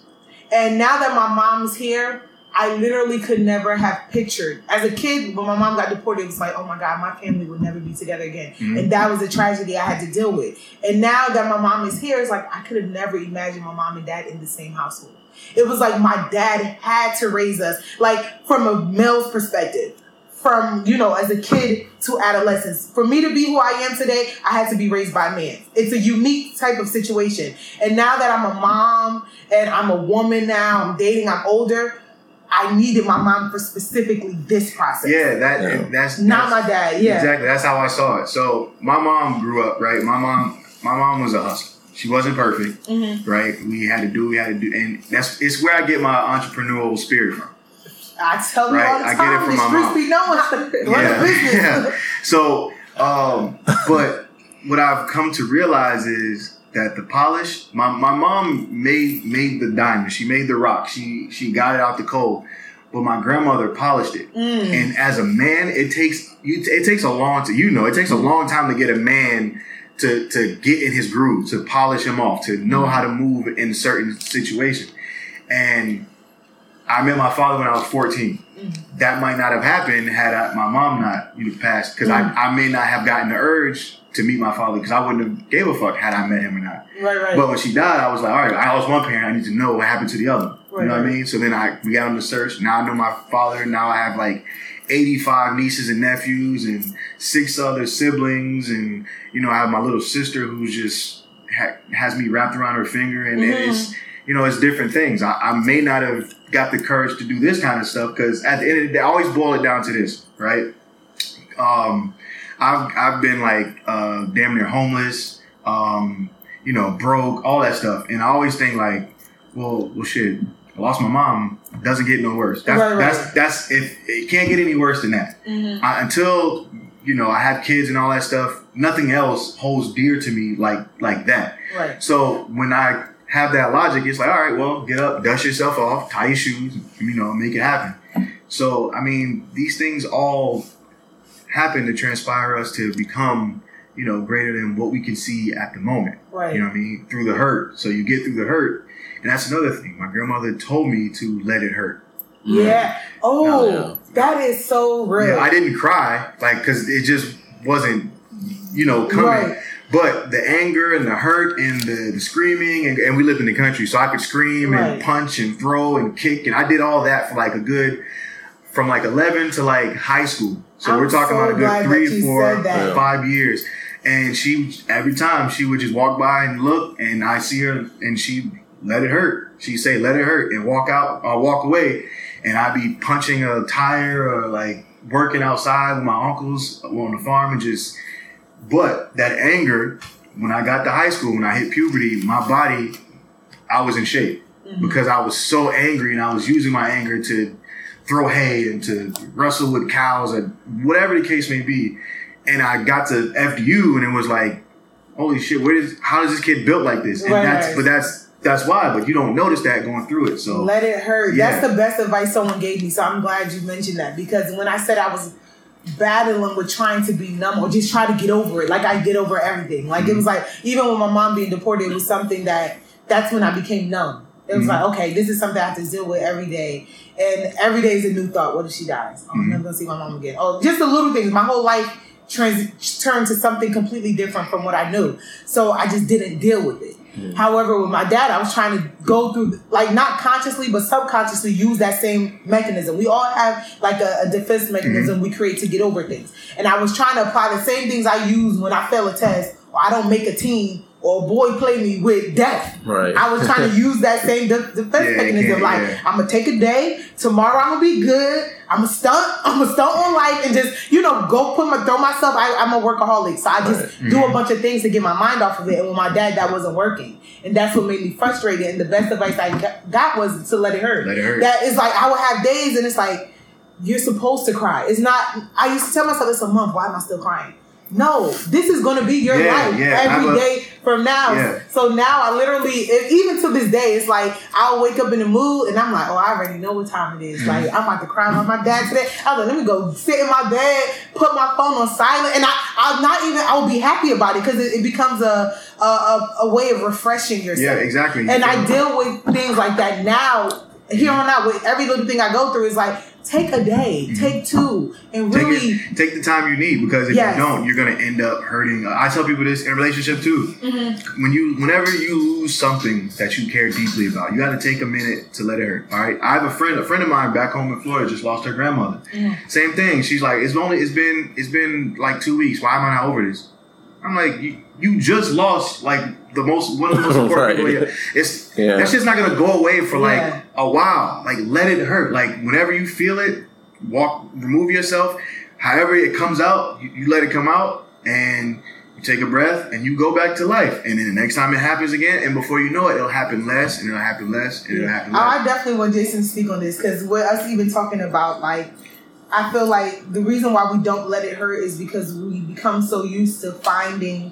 S4: And now that my mom's here, I literally could never have pictured. As a kid, when my mom got deported, it was like, oh my God, my family would never be together again.
S5: Mhm.
S4: And that was a tragedy I had to deal with. And now that my mom is here, it's like I could have never imagined my mom and dad in the same household. It was like my dad had to raise us, like from a male's perspective. From, you know, as a kid to adolescence. For me to be who I am today, I had to be raised by a man. It's a unique type of situation. And now that I'm a mom and I'm a woman now, I'm dating, I'm older, I needed my mom for specifically this process.
S5: Yeah, that
S6: Yeah.
S5: that's
S4: Not
S5: that's-
S4: my dad, yeah.
S5: Exactly. That's how I saw it. So my mom grew up, right? My mom, my mom was a hustler. She wasn't perfect,
S4: Mhm.
S5: right? We had to do, what we had to do, and that's it's where I get my entrepreneurial spirit from.
S4: I tell you
S5: Right,
S4: all the
S5: I get it
S4: time,
S5: from
S4: the
S5: my
S4: streets
S5: mom.
S4: be knowing how to run a
S5: Yeah,
S4: business.
S5: yeah. So, um, but what I've come to realize is that the polish, my, my mom made made the diamond. She made the rock. She she got it out the coal, but my grandmother polished it.
S4: Mm.
S5: And as a man, it takes you. It takes a long to you know. It takes a long time to get a man to to get in his groove, to polish him off, to know how to move in certain situations. And I met my father when I was 14. That might not have happened had I, my mom not you know, passed, because I, I may not have gotten the urge to meet my father because I wouldn't have gave a fuck had I met him or not.
S4: Right, right.
S5: But when she died, I was like, all right, I lost one parent. I need to know what happened to the other.
S4: Right,
S5: you know what I mean? So then I we got on the search. Now I know my father. Now I have like 85 nieces and nephews and six other siblings. And, you know, I have my little sister who's just ha- has me wrapped around her finger. And
S4: Mhm.
S5: it's, you know, it's different things. I, I may not have got the courage to do this kind of stuff because at the end of the day, I always boil it down to this, right? Um, I've, I've been like uh, damn near homeless, um, you know, broke, all that stuff. And I always think like, well, well, shit, I lost my mom. Doesn't get no worse. That's
S4: Right, right.
S5: that's that's if it can't get any worse than that.
S4: Mhm.
S5: I, until you know I have kids and all that stuff. Nothing else holds dear to me like like that.
S4: Right.
S5: So when I have that logic, it's like, all right, well, get up, dust yourself off, tie your shoes, you know, make it happen. So I mean, these things all happen to transpire us to become, you know, greater than what we can see at the moment.
S4: Right.
S5: You know what I mean? Through the hurt. So you get through the hurt. And that's another thing. My grandmother told me to let it hurt.
S4: Yeah. Oh,
S6: Yeah.
S4: that is so real.
S5: Yeah, I didn't cry, like, because it just wasn't, you know, coming.
S4: Right.
S5: But the anger and the hurt and the, the screaming, and, and we lived in the country, so I could scream
S4: Right.
S5: and punch and throw and kick, and I did all that for like a good, from like 11 to like high school. So
S4: I'm
S5: we're talking
S4: so
S5: about a good
S4: that
S5: three,
S4: you
S5: four,
S4: said that.
S5: five years. And she, every time she would just walk by and look, and I see her, and she let it hurt. She say, "Let it hurt," and walk out or walk away, and I'd be punching a tire or like working outside with my uncles on the farm and just. But that anger, when I got to high school, when I hit puberty, my body, I was in shape mm-hmm. because I was so angry and I was using my anger to throw hay and to wrestle with cows and whatever the case may be. And I got to FDU and it was like, holy shit, where is how is this kid built like this? And
S4: Right,
S5: that's but that's that's why, but you don't notice that going through it. So
S4: Let it hurt.
S5: Yeah.
S4: That's the best advice someone gave me. So I'm glad you mentioned that because when I said I was battling with trying to be numb or just try to get over it, like I get over everything. Like it mm-hmm. was like even with my mom being deported, it was something that that's when I became numb. It was
S5: Mhm.
S4: like, okay, this is something I have to deal with every day. And every day is a new thought. What if she dies? Oh, I'm
S5: Mhm.
S4: never gonna see my mom again. Oh, just the little things. My whole life trans- turned to something completely different from what I knew. So I just didn't deal with it. However, with my dad, I was trying to go through, like, not consciously, but subconsciously use that same mechanism. We all have, like, a, a defense mechanism we create to get over things. And I was trying to apply the same things I use when I fail a test or I don't make a team or boy played me with death.
S6: Right.
S4: I was trying to use that same de- defense
S5: Yeah,
S4: mechanism.
S5: yeah,
S4: like,
S5: yeah.
S4: I'm gonna take a day. Tomorrow, I'm gonna be good. I'm gonna stunt. I'm gonna stunt on life and just, you know, go put my throw myself. I, I'm a workaholic, so I just
S6: Right.
S4: do
S5: Mm-hmm.
S4: a bunch of things to get my mind off of it. And with my dad, that wasn't working, and that's what made me frustrated. And the best advice I got- got was to let it hurt.
S5: Let it hurt.
S4: That is like I would have days, and it's like you're supposed to cry. It's not. I used to tell myself it's a month. Why am I still crying? No, this is gonna be your
S5: Yeah,
S4: life
S5: yeah,
S4: every
S5: a-
S4: day from now.
S5: Yeah.
S4: So now I literally, if, even to this day, it's like I'll wake up in the mood and I'm like, oh, I already know what time it is. Like I'm about to cry about my dad today. I was like, let me go sit in my bed, put my phone on silent, and I, I'm not even. I will be happy about it because it, it becomes a, a a a way of refreshing yourself.
S5: Yeah, exactly.
S4: And I deal with things like that now. Here on out, with every little thing I go through is like, take a day, take two, and
S5: Mm-hmm. Take,
S4: really.
S5: it, take the time you need because if
S4: Yes.
S5: you don't, you're gonna end up hurting. Uh, I tell people this in relationship too.
S4: Mm-hmm.
S5: When you, whenever you lose something that you care deeply about, you got to take a minute to let it hurt. All right. I have a friend, a friend of mine back home in Florida, just lost her grandmother.
S4: Mm-hmm.
S5: Same thing. She's like, it's only, it's been, it's been like two weeks. Why am I not over this? I'm like, you, you just lost like the most one of the most important
S6: Right.
S5: people. in It's
S6: Yeah.
S5: that's just not gonna go away for like
S4: Yeah.
S5: a while. Like let it hurt. Like whenever you feel it, walk, remove yourself. However it comes out, you, you let it come out, and you take a breath, and you go back to life. And then the next time it happens again, and before you know it, it'll happen less, and it'll happen less, and it'll happen
S4: Oh, I definitely want Jason to speak on this because with us even talking about like, I feel like the reason why we don't let it hurt is because we become so used to finding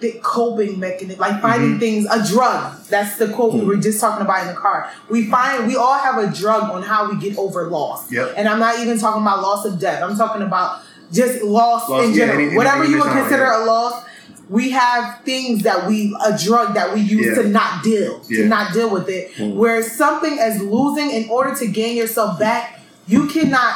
S4: the coping mechanism, like finding
S5: Mhm.
S4: things, a drug. That's the quote we were just talking about in the car. We find we all have a drug on how we get over loss.
S5: Yep.
S4: And I'm not even talking about loss of death. I'm talking about just loss,
S5: Loss,
S4: in
S5: yeah,
S4: general.
S5: any-
S4: Whatever
S5: anything
S4: you would consider
S5: yeah.
S4: a loss, we have things that we a drug that we use
S5: Yeah.
S4: to not deal
S5: Yeah.
S4: to not deal with it. Whereas something as losing, in order to gain yourself back, you cannot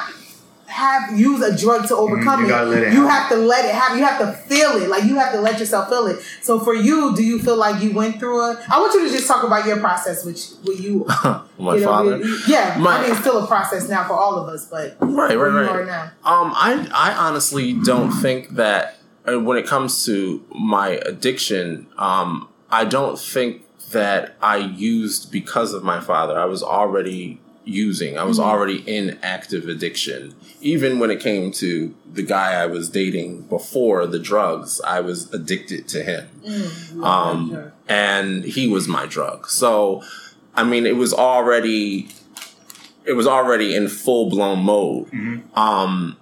S4: have use a drug to overcome
S5: you
S4: it.
S5: it
S4: you have to let it happen. You have to feel it. Like you have to let yourself feel it. So for you, do you feel like you went through a? I want you to just talk about your process, which with you.
S6: My
S4: you
S6: father.
S4: you- yeah,
S6: My-
S4: I mean, it's still a process now for all of us, but
S6: Right, right, right.
S4: now.
S6: Um, I I honestly don't think that uh, when it comes to my addiction, um, I don't think that I used because of my father. I was already using. I was already in active addiction. Even when it came to the guy I was dating before the drugs, I was addicted to him. Um, and he was my drug. So, I mean, it was already, it was already in full blown mode. Um,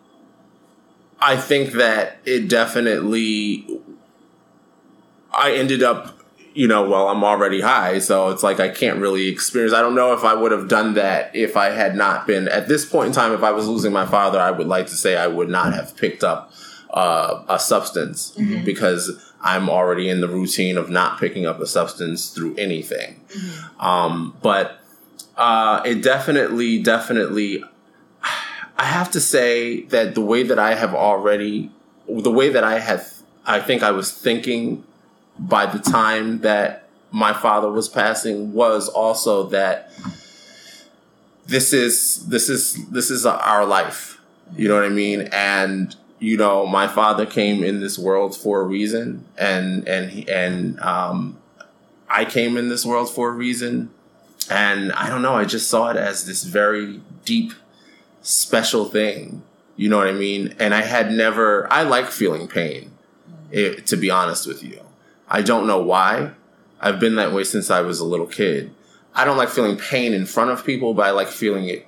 S6: I think that it definitely, I ended up, you know, well, I'm already high, so it's like I can't really experience. I don't know if I would have done that if I had not been at this point in time. If I was losing my father, I would like to say I would not have picked up uh, a substance because I'm already in the routine of not picking up a substance through anything. Um, but uh, it definitely, definitely, I have to say that the way that I have already, the way that I have, I think I was thinking by the time that my father was passing was also that this is this is this is our life. You know what i mean? And you know my father came in this world for a reason and and and um i came in this world for a reason. And i don't know i just saw it as this very deep special thing. You know what i mean? And i had never i like feeling pain it, to be honest with you i don't know why. I've been that way since i was a little kid. I don't like feeling pain in front of people but i like feeling it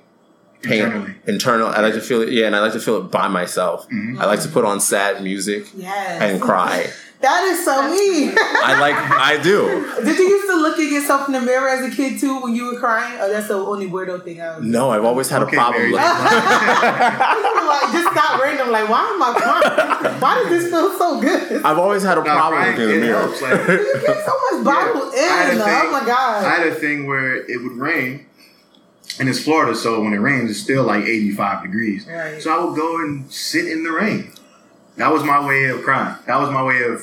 S6: pain
S5: Internally.
S6: internal. I like to feel it yeah and i like to feel it by myself. Mm-hmm. I like to put on sad music
S4: Yes.
S6: and cry
S4: That is so me.
S6: i like i do
S4: Did you used to look at yourself in the mirror as a kid too when you were crying? Oh, that's the only weirdo thing I was.
S6: no i've always had
S5: Okay,
S6: a problem
S5: Mary.
S6: looking
S4: You were like just got random. Like, why am I crying? Why does this feel so good?
S6: I've always had a
S5: Nah,
S6: problem
S5: crying,
S6: looking in the mirror.
S5: helps, like-
S4: You get so much bottled
S5: I had a
S4: in.
S5: thing-
S4: Oh my god.
S5: I had a thing where it would rain, and it's Florida, so when it rains, it's still like 85 degrees.
S4: Right.
S5: So I would go and sit in the rain. That was my way of crying. That was my way of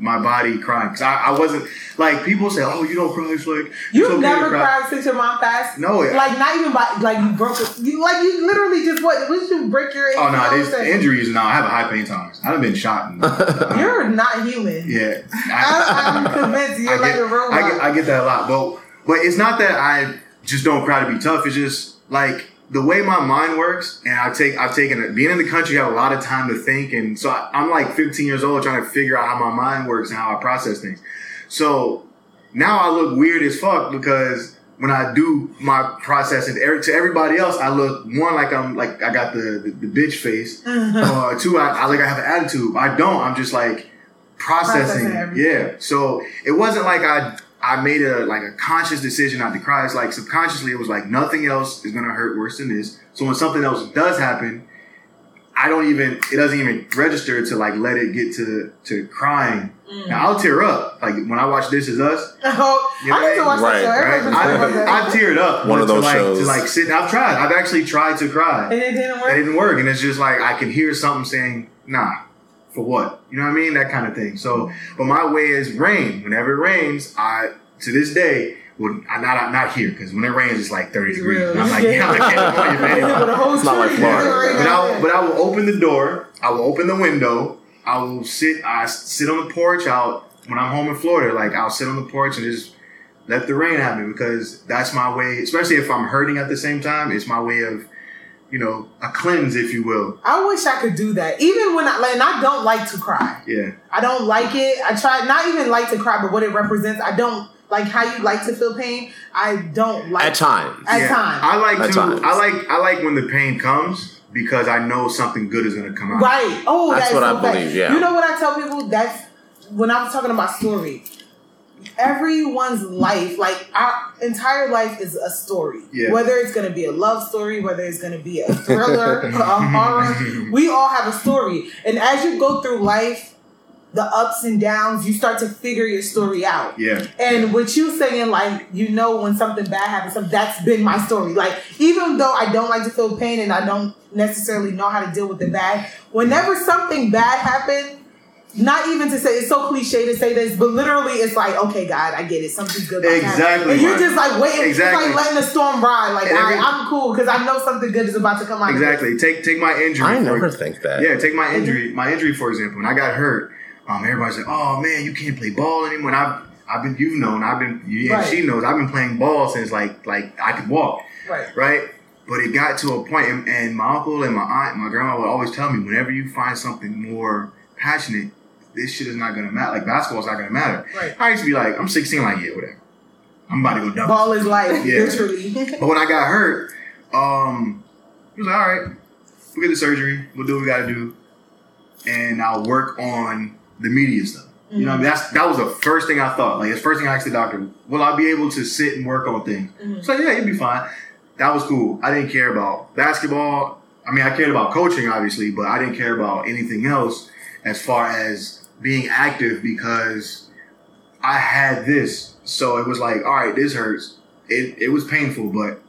S5: my body crying because I, I wasn't like people say, "Oh, you don't cry." It's like it's
S4: You
S5: okay to
S4: never
S5: cry.
S4: cried since your mom passed.
S5: No, yeah.
S4: like not even by like you broke. it- You like you literally just what? What did you break your?
S5: Oh no,
S4: ACL
S5: these injuries. No, I have a high pain tolerance. I've been shot. And,
S4: You're not human.
S5: yeah.
S4: I'm, I'm convinced you're
S5: I
S4: like
S5: get,
S4: a robot.
S5: I get, I get that a lot, but but it's not that I just don't cry to be tough. It's just like the way my mind works, and I take I've taken it. Being in the country, I have a lot of time to think, and so I, I'm like 15 years old trying to figure out how my mind works and how I process things. So now I look weird as fuck because when I do my processing to everybody else, I look one like I'm like I got the the, the bitch face, or two I, I like I have an attitude. I don't. I'm just like processing.
S4: Processing
S5: yeah. So it wasn't like I I made a like a conscious decision not to cry. It's like subconsciously it was like nothing else is gonna hurt worse than this. So when something else does happen, I don't even it doesn't even register to like let it get to to crying.
S4: Mm.
S5: Now I'll tear up like when I watch This Is Us.
S4: Oh,
S5: You know
S4: I need to watch
S6: Right,
S4: that show.
S5: Right?
S4: Everybody's talking about that.
S5: I, I've teared up
S6: One of
S5: to
S6: those
S5: like,
S6: shows.
S5: to like sit. I've tried. I've actually tried to cry.
S4: and it didn't work.
S5: It didn't work, and it's just like I can hear something saying, "Nah, for what?" You know what I mean? That kind of thing. So, but my way is rain. Whenever it rains, I to this day. Well, I not not here because when it rains, it's like thirty degrees.
S4: real.
S5: And I'm like, yeah, I can't avoid it, man.
S4: With a whole
S6: It's not like
S4: tree.
S6: Florida.
S5: But I, will- but I will open the door. I will open the window. I will sit. I sit on the porch out when I'm home in Florida. Like I'll sit on the porch and just let the rain happen because that's my way. Especially if I'm hurting at the same time, it's my way of, you know, a cleanse, if you will.
S4: I wish I could do that. Even when I like, and I don't like to cry.
S5: Yeah,
S4: I don't like it. I try not even like to cry, but what it represents, I don't like how you like to feel pain. I don't like
S6: At times.
S4: At
S5: yeah.
S4: times.
S5: I like
S6: At
S5: to.
S6: times.
S5: I like. I like when the pain comes because I know something good is going to come out.
S4: Right. Oh,
S6: That's
S4: that's
S6: what
S4: so
S6: I
S4: bad.
S6: believe, yeah.
S4: You know what I tell people? That's when I was talking about story. Everyone's life, like our entire life, is a story.
S5: Yeah.
S4: Whether it's going to be a love story, whether it's going to be a thriller, a horror, we all have a story. And as you go through life, the ups and downs, you start to figure your story out.
S5: Yeah.
S4: And what you saying like you know when something bad happens, that's been my story. Like even though I don't like to feel pain and I don't necessarily know how to deal with the bad, whenever something bad happened, not even to say it's so cliche to say this, but literally it's like okay, God, I get it. Something's good. about to happen.
S5: Exactly,
S4: And you're just like waiting,
S5: Exactly.
S4: like letting the storm ride. Like
S5: every-
S4: all right, I'm cool because I know something good is about to come out. of this.
S5: Exactly. Take take my injury.
S6: I
S5: for-
S6: never think that.
S5: Yeah, take my injury. My injury, for example, when I got hurt, um, everybody's like, "Oh man, you can't play ball anymore." And I've I've been you've known I've been you, and
S4: Right.
S5: she knows I've been playing ball since like like I could walk,
S4: Right.
S5: right? But it got to a point, and, and my uncle and my aunt, and my grandma would always tell me, whenever you find something more passionate, this shit is not gonna matter. Like basketball's not gonna matter.
S4: Right.
S5: I used to be like, I'm 16, like yeah, whatever. I'm about to go dunk.
S4: Ball is life,
S5: Yeah.
S4: literally.
S5: But when I got hurt, um, he was like, all right, we'll get the surgery. We'll do what we got to do. And I'll work on the media stuff. You know, I mean? that's that was the first thing I thought. Like, the first thing I asked the doctor, will I be able to sit and work on things? So yeah, you'll be fine. That was cool. I didn't care about basketball. I mean, I cared about coaching, obviously, but I didn't care about anything else as far as being active because I had this. So it was like, all right, this hurts. It, it was painful, but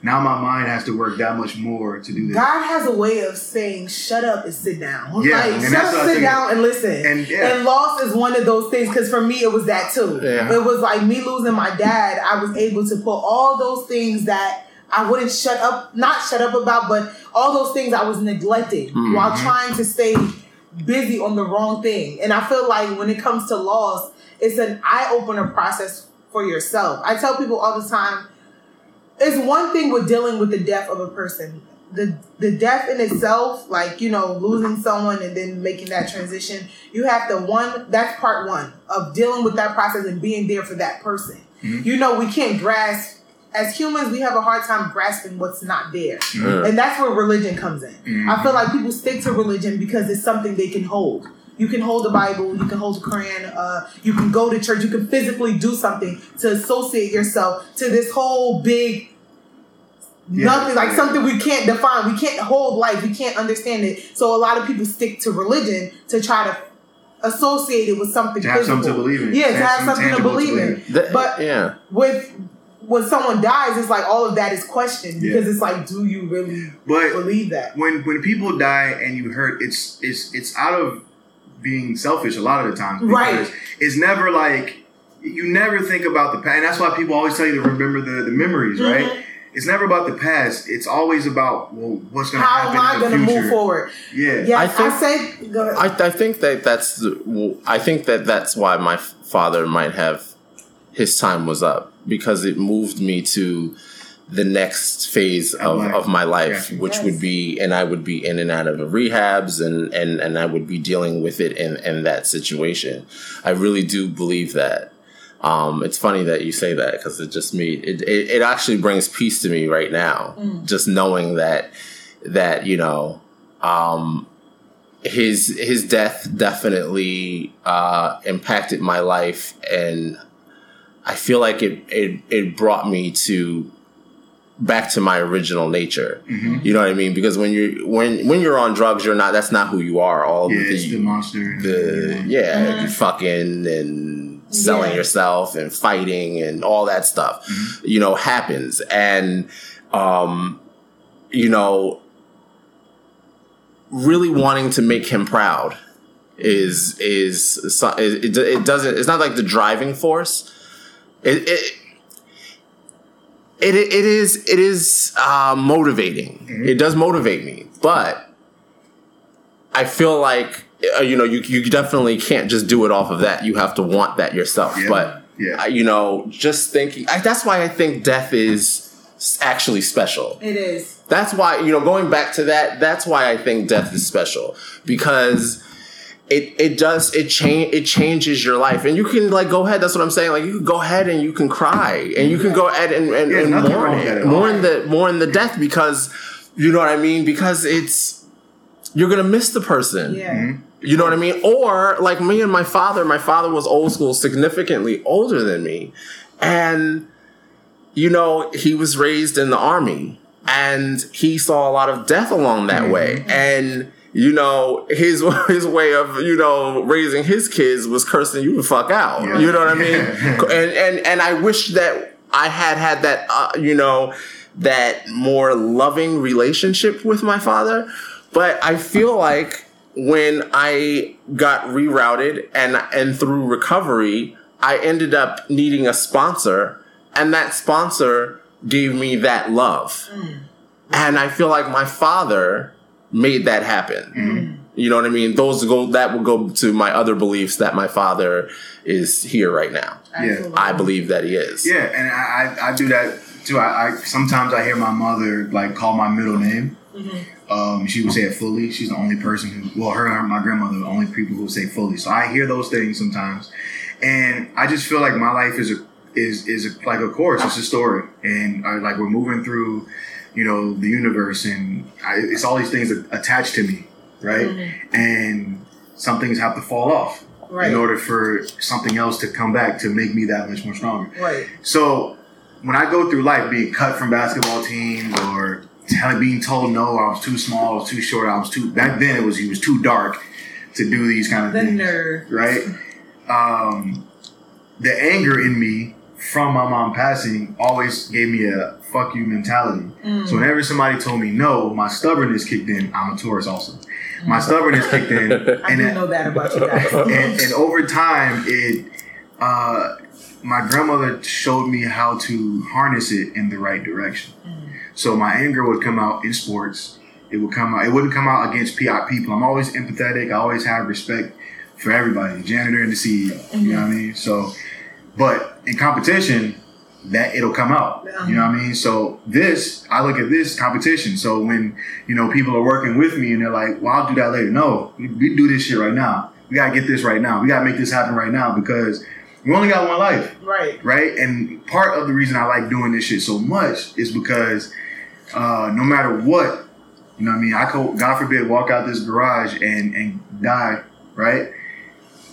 S5: now my mind has to work that much more to do this.
S4: God has a way of saying, "Shut up and sit down."
S5: Yeah,
S4: like
S5: and
S4: shut up, sit down, and listen.
S5: And, yeah.
S4: and loss is one of those things because for me, it was that too.
S6: Yeah.
S4: It was like me losing my dad. I was able to put all those things that I wouldn't shut up, not shut up about, but all those things I was neglecting
S5: Mm-hmm.
S4: while trying to stay busy on the wrong thing. And I feel like when it comes to loss, it's an eye opener process for yourself. I tell people all the time it's one thing with dealing with the death of a person. The the death in itself, like you know, losing someone and then making that transition, you have to one. That's part one of dealing with that process and being there for that person. Mm-hmm. You know, we can't grasp as humans. We have a hard time grasping what's not there, and that's where religion comes in. I feel like people stick to religion because it's something they can hold. You can hold the Bible, you can hold the Quran, uh, you can go to church, you can physically do something to associate yourself to this whole big
S5: Yeah,
S4: nothing like something we can't define. We can't hold life. We can't understand it. So a lot of people stick to religion to try to associate it with something
S5: To have
S4: physical.
S5: something to believe in.
S4: Yeah, to
S5: Have
S4: have
S5: something
S4: something to
S5: tangible to
S4: believe in.
S5: believe
S6: That-
S4: But
S6: yeah.
S4: with when someone dies, it's like all of that is questioned
S5: Yeah.
S4: because it's like, do you really
S5: But
S4: believe that?
S5: when when people die and you hurt, it's it's it's out of being selfish a lot of the times.
S4: Right.
S5: It's never like you never think about the past. And that's why people always tell you to remember the, the memories,
S4: Mm-hmm.
S5: right? It's never about the past. It's always about well, what's going to
S4: How
S5: happen.
S4: am I
S5: in the
S4: going to
S5: future.
S4: move forward?
S5: Yeah.
S4: Yes,
S6: I
S4: I,
S6: think-
S4: say. Go ahead.
S6: I, I think that that's the- I think that that's why my father might have his time was up because it moved me to the next phase of, of my life,
S5: Yeah.
S6: which
S4: Yes.
S6: would be, and I would be in and out of rehabs and, and, and I would be dealing with it in, in that situation. I really do believe that. Um, it's funny that you say that because it just made it, it, it actually brings peace to me right now. Just knowing that, that, you know, um, his his death definitely uh, impacted my life, and I feel like it it it brought me to back to my original nature. Mm-hmm. You know what I mean? Because when you're when when you're on drugs, you're not. That's not who you are. All
S5: Yeah,
S6: the,
S5: it's the monster.
S6: the yeah, you mm-hmm. fucking and selling
S4: Yeah.
S6: yourself and fighting and all that stuff, mm-hmm. you know, happens. And um, you know, really wanting to make him proud is is, it, it doesn't it's not like the driving force it it it, it is it is uh, motivating it does motivate me but i feel like uh, you know you, you definitely can't just do it off of that you have to want that yourself
S5: Yeah.
S6: but
S5: Yeah.
S6: uh, you know just thinking I, that's why i think death is actually special
S4: it is.
S6: that's why you know going back to that that's why i think death is special because it it does it change it changes your life. And you can like go ahead that's what i'm saying. Like you can go ahead and you can cry. And you can go ahead and, and,
S5: Yeah,
S6: and mourn
S5: wrong with
S6: it. mourn the mourn the death because you know what i mean? Because it's you're gonna miss the person.
S4: Yeah.
S6: you know what I mean? Or like me and my father, my father was old school, significantly older than me. And, you know, he was raised in the army. And he saw a lot of death along that way. And, you know, his his way of, you know, raising his kids was cursing you the fuck out.
S5: Yeah.
S6: You know what I mean? And and and I wish that I had had that, uh, you know, that more loving relationship with my father. But I feel like when I got rerouted and and through recovery, I ended up needing a sponsor, and that sponsor gave me that love. And I feel like my father made that happen. You know what I mean? Those go that will go to my other beliefs that my father is here right now.
S4: Absolutely.
S6: I believe that he is.
S5: Yeah, and I, I, I do that too. I, I sometimes I hear my mother like call my middle name. Um, she would say it fully. She's the only person who, well, her and my grandmother, are the only people who say fully. So I hear those things sometimes, and I just feel like my life is a is is a, like a course. It's a story, and I, like we're moving through, you know, the universe, and I, it's all these things that attached to me, right? And some things have to fall off
S4: Right.
S5: in order for something else to come back to make me that much more stronger.
S4: Right.
S5: So when I go through life being cut from basketball teams or being told no, I was too small, I was too short, I was too back then it was he was too dark to do these kind of
S4: The
S5: things.
S4: nerve.
S5: Right? Um, the anger in me from my mom passing always gave me a fuck you mentality. So mm. whenever somebody told me no, my stubbornness kicked in. I'm a Taurus also. My stubbornness kicked in.
S4: I
S5: and
S4: do
S5: it-
S4: know that about you guys.
S5: and, and over time, it uh, my grandmother showed me how to harness it in the right direction. Mm. So my anger would come out in sports. It would come out. It wouldn't come out against PI people. I'm always empathetic. I always have respect for everybody, the janitor and the CEO. You know what I mm-hmm. mean? So, but in competition, that it'll come out. You know what I mean? So this, I look at this competition. So when you know people are working with me and they're like, "Well, I'll do that later." No, we, we do this shit right now. We gotta get this right now. We gotta make this happen right now because we only got one life
S4: right.
S5: right? And part of the reason I like doing this shit so much is because uh, no matter what, you know what I mean, I could, God forbid, walk out this garage and, and die, right?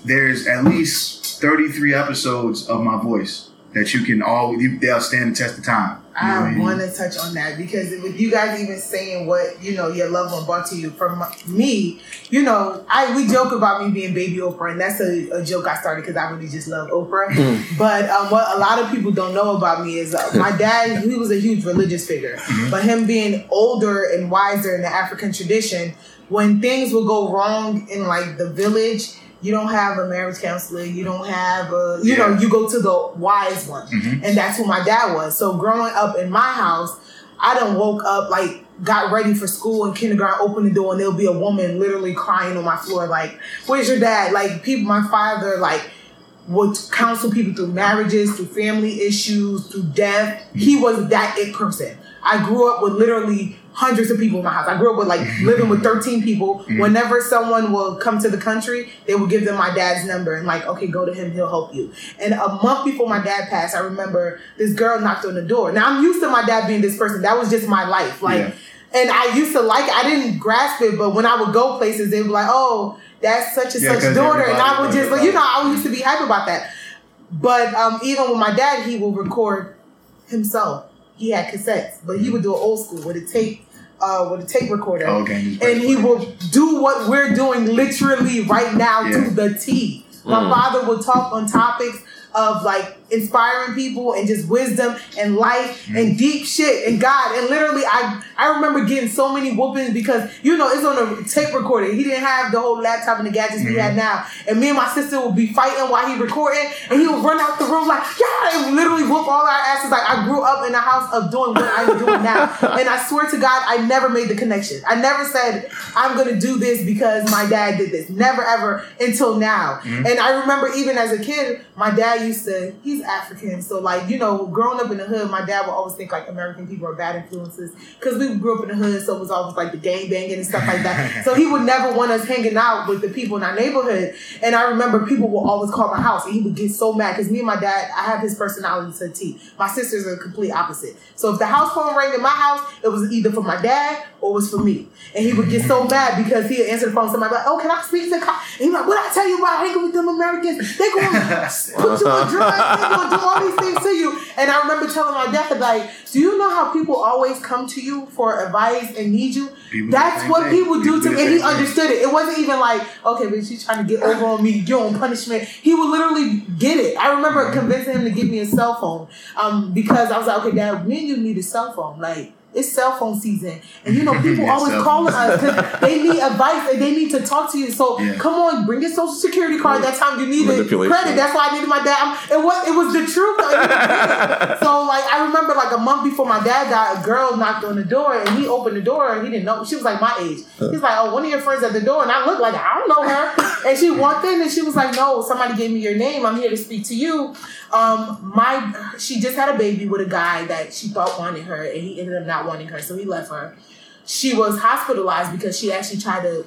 S5: There's at least 33 episodes of my voice that you can all, you, they'll stand the test of time. You know what
S4: I
S5: mean?
S4: want to touch on that because with you guys even saying what you know your loved one brought to you from me, you know, I we joke about me being baby Oprah, and that's a, a joke I started because I really just love Oprah. but um, what a lot of people don't know about me is uh, my dad. He was a huge religious figure, but him being older and wiser in the African tradition, when things will go wrong in like the village, you don't have a marriage counselor. You don't have a, you know, you go to the wise one,
S5: Mhm.
S4: and that's who my dad was. So growing up in my house, I done woke up like got ready for school in kindergarten, opened the door, and there'll be a woman literally crying on my floor, like, "Where's your dad?" Like people, my father, like would counsel people through marriages, through family issues, through death. He was that it person. I grew up with literally hundreds of people in my house. I grew up with like living with 13 people. Whenever someone will come to the country, they will give them my dad's number and like, okay, go to him, he'll help you. And a month before my dad passed, I remember this girl knocked on the door. Now I'm used to my dad being this person. That was just my life. Like
S5: Yeah.
S4: and I used to like it. I didn't grasp it, but when I would go places, they'd be like, "Oh, that's such and
S5: Yeah,
S4: such daughter," and I would just, like, you know, I used to be hype about that. But um, even with my dad, he will record himself. He had cassettes, but he would do it old school with a tape, uh, with a tape recorder,
S5: Oh, okay.
S4: and he will do what we're doing literally right now
S5: Yeah.
S4: to the T. My
S6: Mm.
S4: father would talk on topics of like inspiring people and just wisdom and life
S5: Mm.
S4: and deep shit and God. And literally I I remember getting so many whoopings because you know it's on a tape recorder. He didn't have the whole laptop and the gadgets we
S5: Mm-hmm.
S4: had now. And me and my sister would be fighting while he recording and he would run out the room like, yeah, and literally whoop all our asses. Like I grew up in a house of doing what I'm doing now. and I swear to God, I never made the connection. I never said I'm gonna do this because my dad did this. Never ever until now.
S5: Mm-hmm.
S4: And I remember even as a kid, my dad used to, he's African. So like, you know, growing up in the hood, my dad would always think like American people are bad influences. Cause we grew up in the hood, so it was always like the gang banging and stuff like that. so he would never want us hanging out with the people in our neighborhood. And I remember people would always call my house and he would get so mad because me and my dad, I have his personality to a T. My sisters are the complete opposite. So if the house phone rang in my house, it was either for my dad or it was for me. And he would get so mad because he'd answer the phone. Somebody be like, "Oh, can I speak to?" Cop? And he's like, "What I tell you about hanging with them Americans? They gonna put you on drugs. Gonna do all these things to you." And I remember telling my dad, "Like, do you know how people always come to you for advice and need you?
S5: People
S4: That's what
S5: thing.
S4: people do
S5: People
S4: to me." And he
S5: thing.
S4: understood it. It wasn't even like, "Okay, but she's trying to get over on me. You're on punishment." He would literally get it. I remember
S5: Mm-hmm.
S4: convincing him to give me a cell phone um, because I was like, "Okay, Dad, me and you need a cell phone, like." It's cell phone season, and you know people always calling us because they need advice and they need to talk to you. So
S5: Yeah.
S4: come on, bring your social security card. That time you needed credit. That's why I needed my dad. I'm- It was it was the truth. though. He did it. so like I remember like a month before my dad died, a girl knocked on the door and he opened the door and he didn't know she was like my age. He's like, oh, one of your friends at the door, and I looked like I don't know her. And she walked in and she was like, no, somebody gave me your name. I'm here to speak to you. Um, my she just had a baby with a guy that she thought wanted her, and he ended up not wanting her, so he left her. She was hospitalized because she actually tried to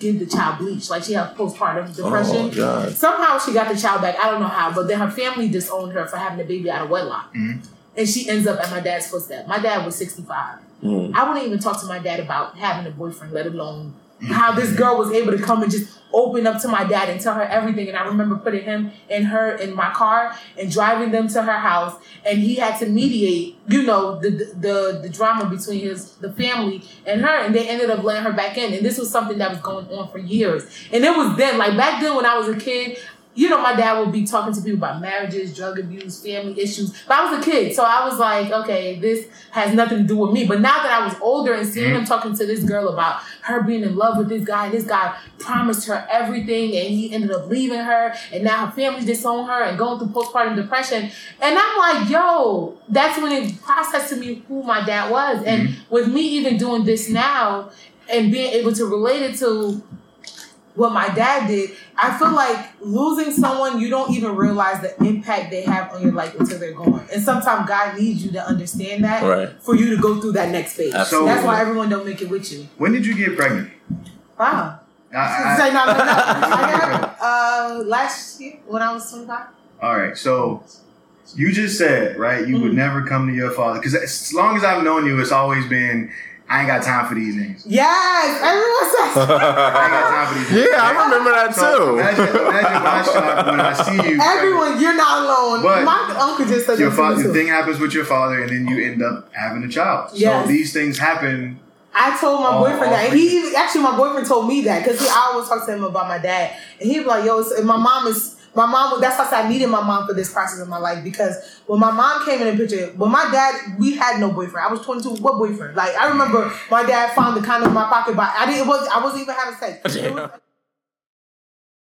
S4: give the child bleach, like she had postpartum depression.
S6: Oh.
S4: Somehow she got the child back. I don't know how, but then her family disowned her for having a baby out of wedlock, and she ends up at my dad's footstep. My dad was sixty five.
S6: Mm.
S4: I wouldn't even talk to my dad about having a boyfriend, let alone how this girl was able to come and just open up to my dad and tell her everything. And I remember putting him and her in my car and driving them to her house, and he had to mediate, you know, the the the drama between his the family and her, and they ended up letting her back in. And this was something that was going on for years. And it was then, like back then when I was a kid, you know, my dad would be talking to people about marriages, drug abuse, family issues. But I was a kid, so I was like, okay, this has nothing to do with me. But now that I was older and seeing him mm-hmm. talking to this girl about her being in love with this guy, and this guy promised her everything, and he ended up leaving her, and now her family disowned her and going through postpartum depression. And I'm like, yo, that's when it processed to me who my dad was. And mm-hmm. with me even doing this now and being able to relate it to what my dad did, I feel like losing someone, you don't even realize the impact they have on your life until they're gone. And sometimes God needs you to understand that
S6: Right.
S4: for you to go through that next phase.
S6: Absolutely.
S4: That's why everyone don't make it with you.
S5: When did you get pregnant?
S4: Wow.
S5: I, I-
S4: Say no, no, no. I got uh, last year when I was 25.
S5: all right, so you just said right, you would
S4: Mm-hmm.
S5: never come to your father because as long as I've known you, it's always been I ain't got time for these niggas.
S4: Yes, everyone says.
S5: I ain't got time for these. niggas.
S6: Yeah, I remember that
S5: So
S6: too.
S5: imagine, imagine my shock when I see you.
S4: Everyone, you're not alone.
S5: But
S4: My uncle just said
S5: your
S4: that to me
S5: father,
S4: too.
S5: thing happens with your father, and then you end up having a child.
S4: Yes.
S5: So these things happen.
S4: I told my boyfriend that.
S5: oh,
S4: And he actually, my boyfriend told me that because I always talk to him about my dad. And he was like, yo, it's, my mom is, My mom that's why I needed my mom for this process of my life because when my mom came in the picture, when my dad, we had no boyfriend. I was 22. What boyfriend? Like I remember my dad found the condom in my pocket, but I didn't. It was I wasn't even having sex.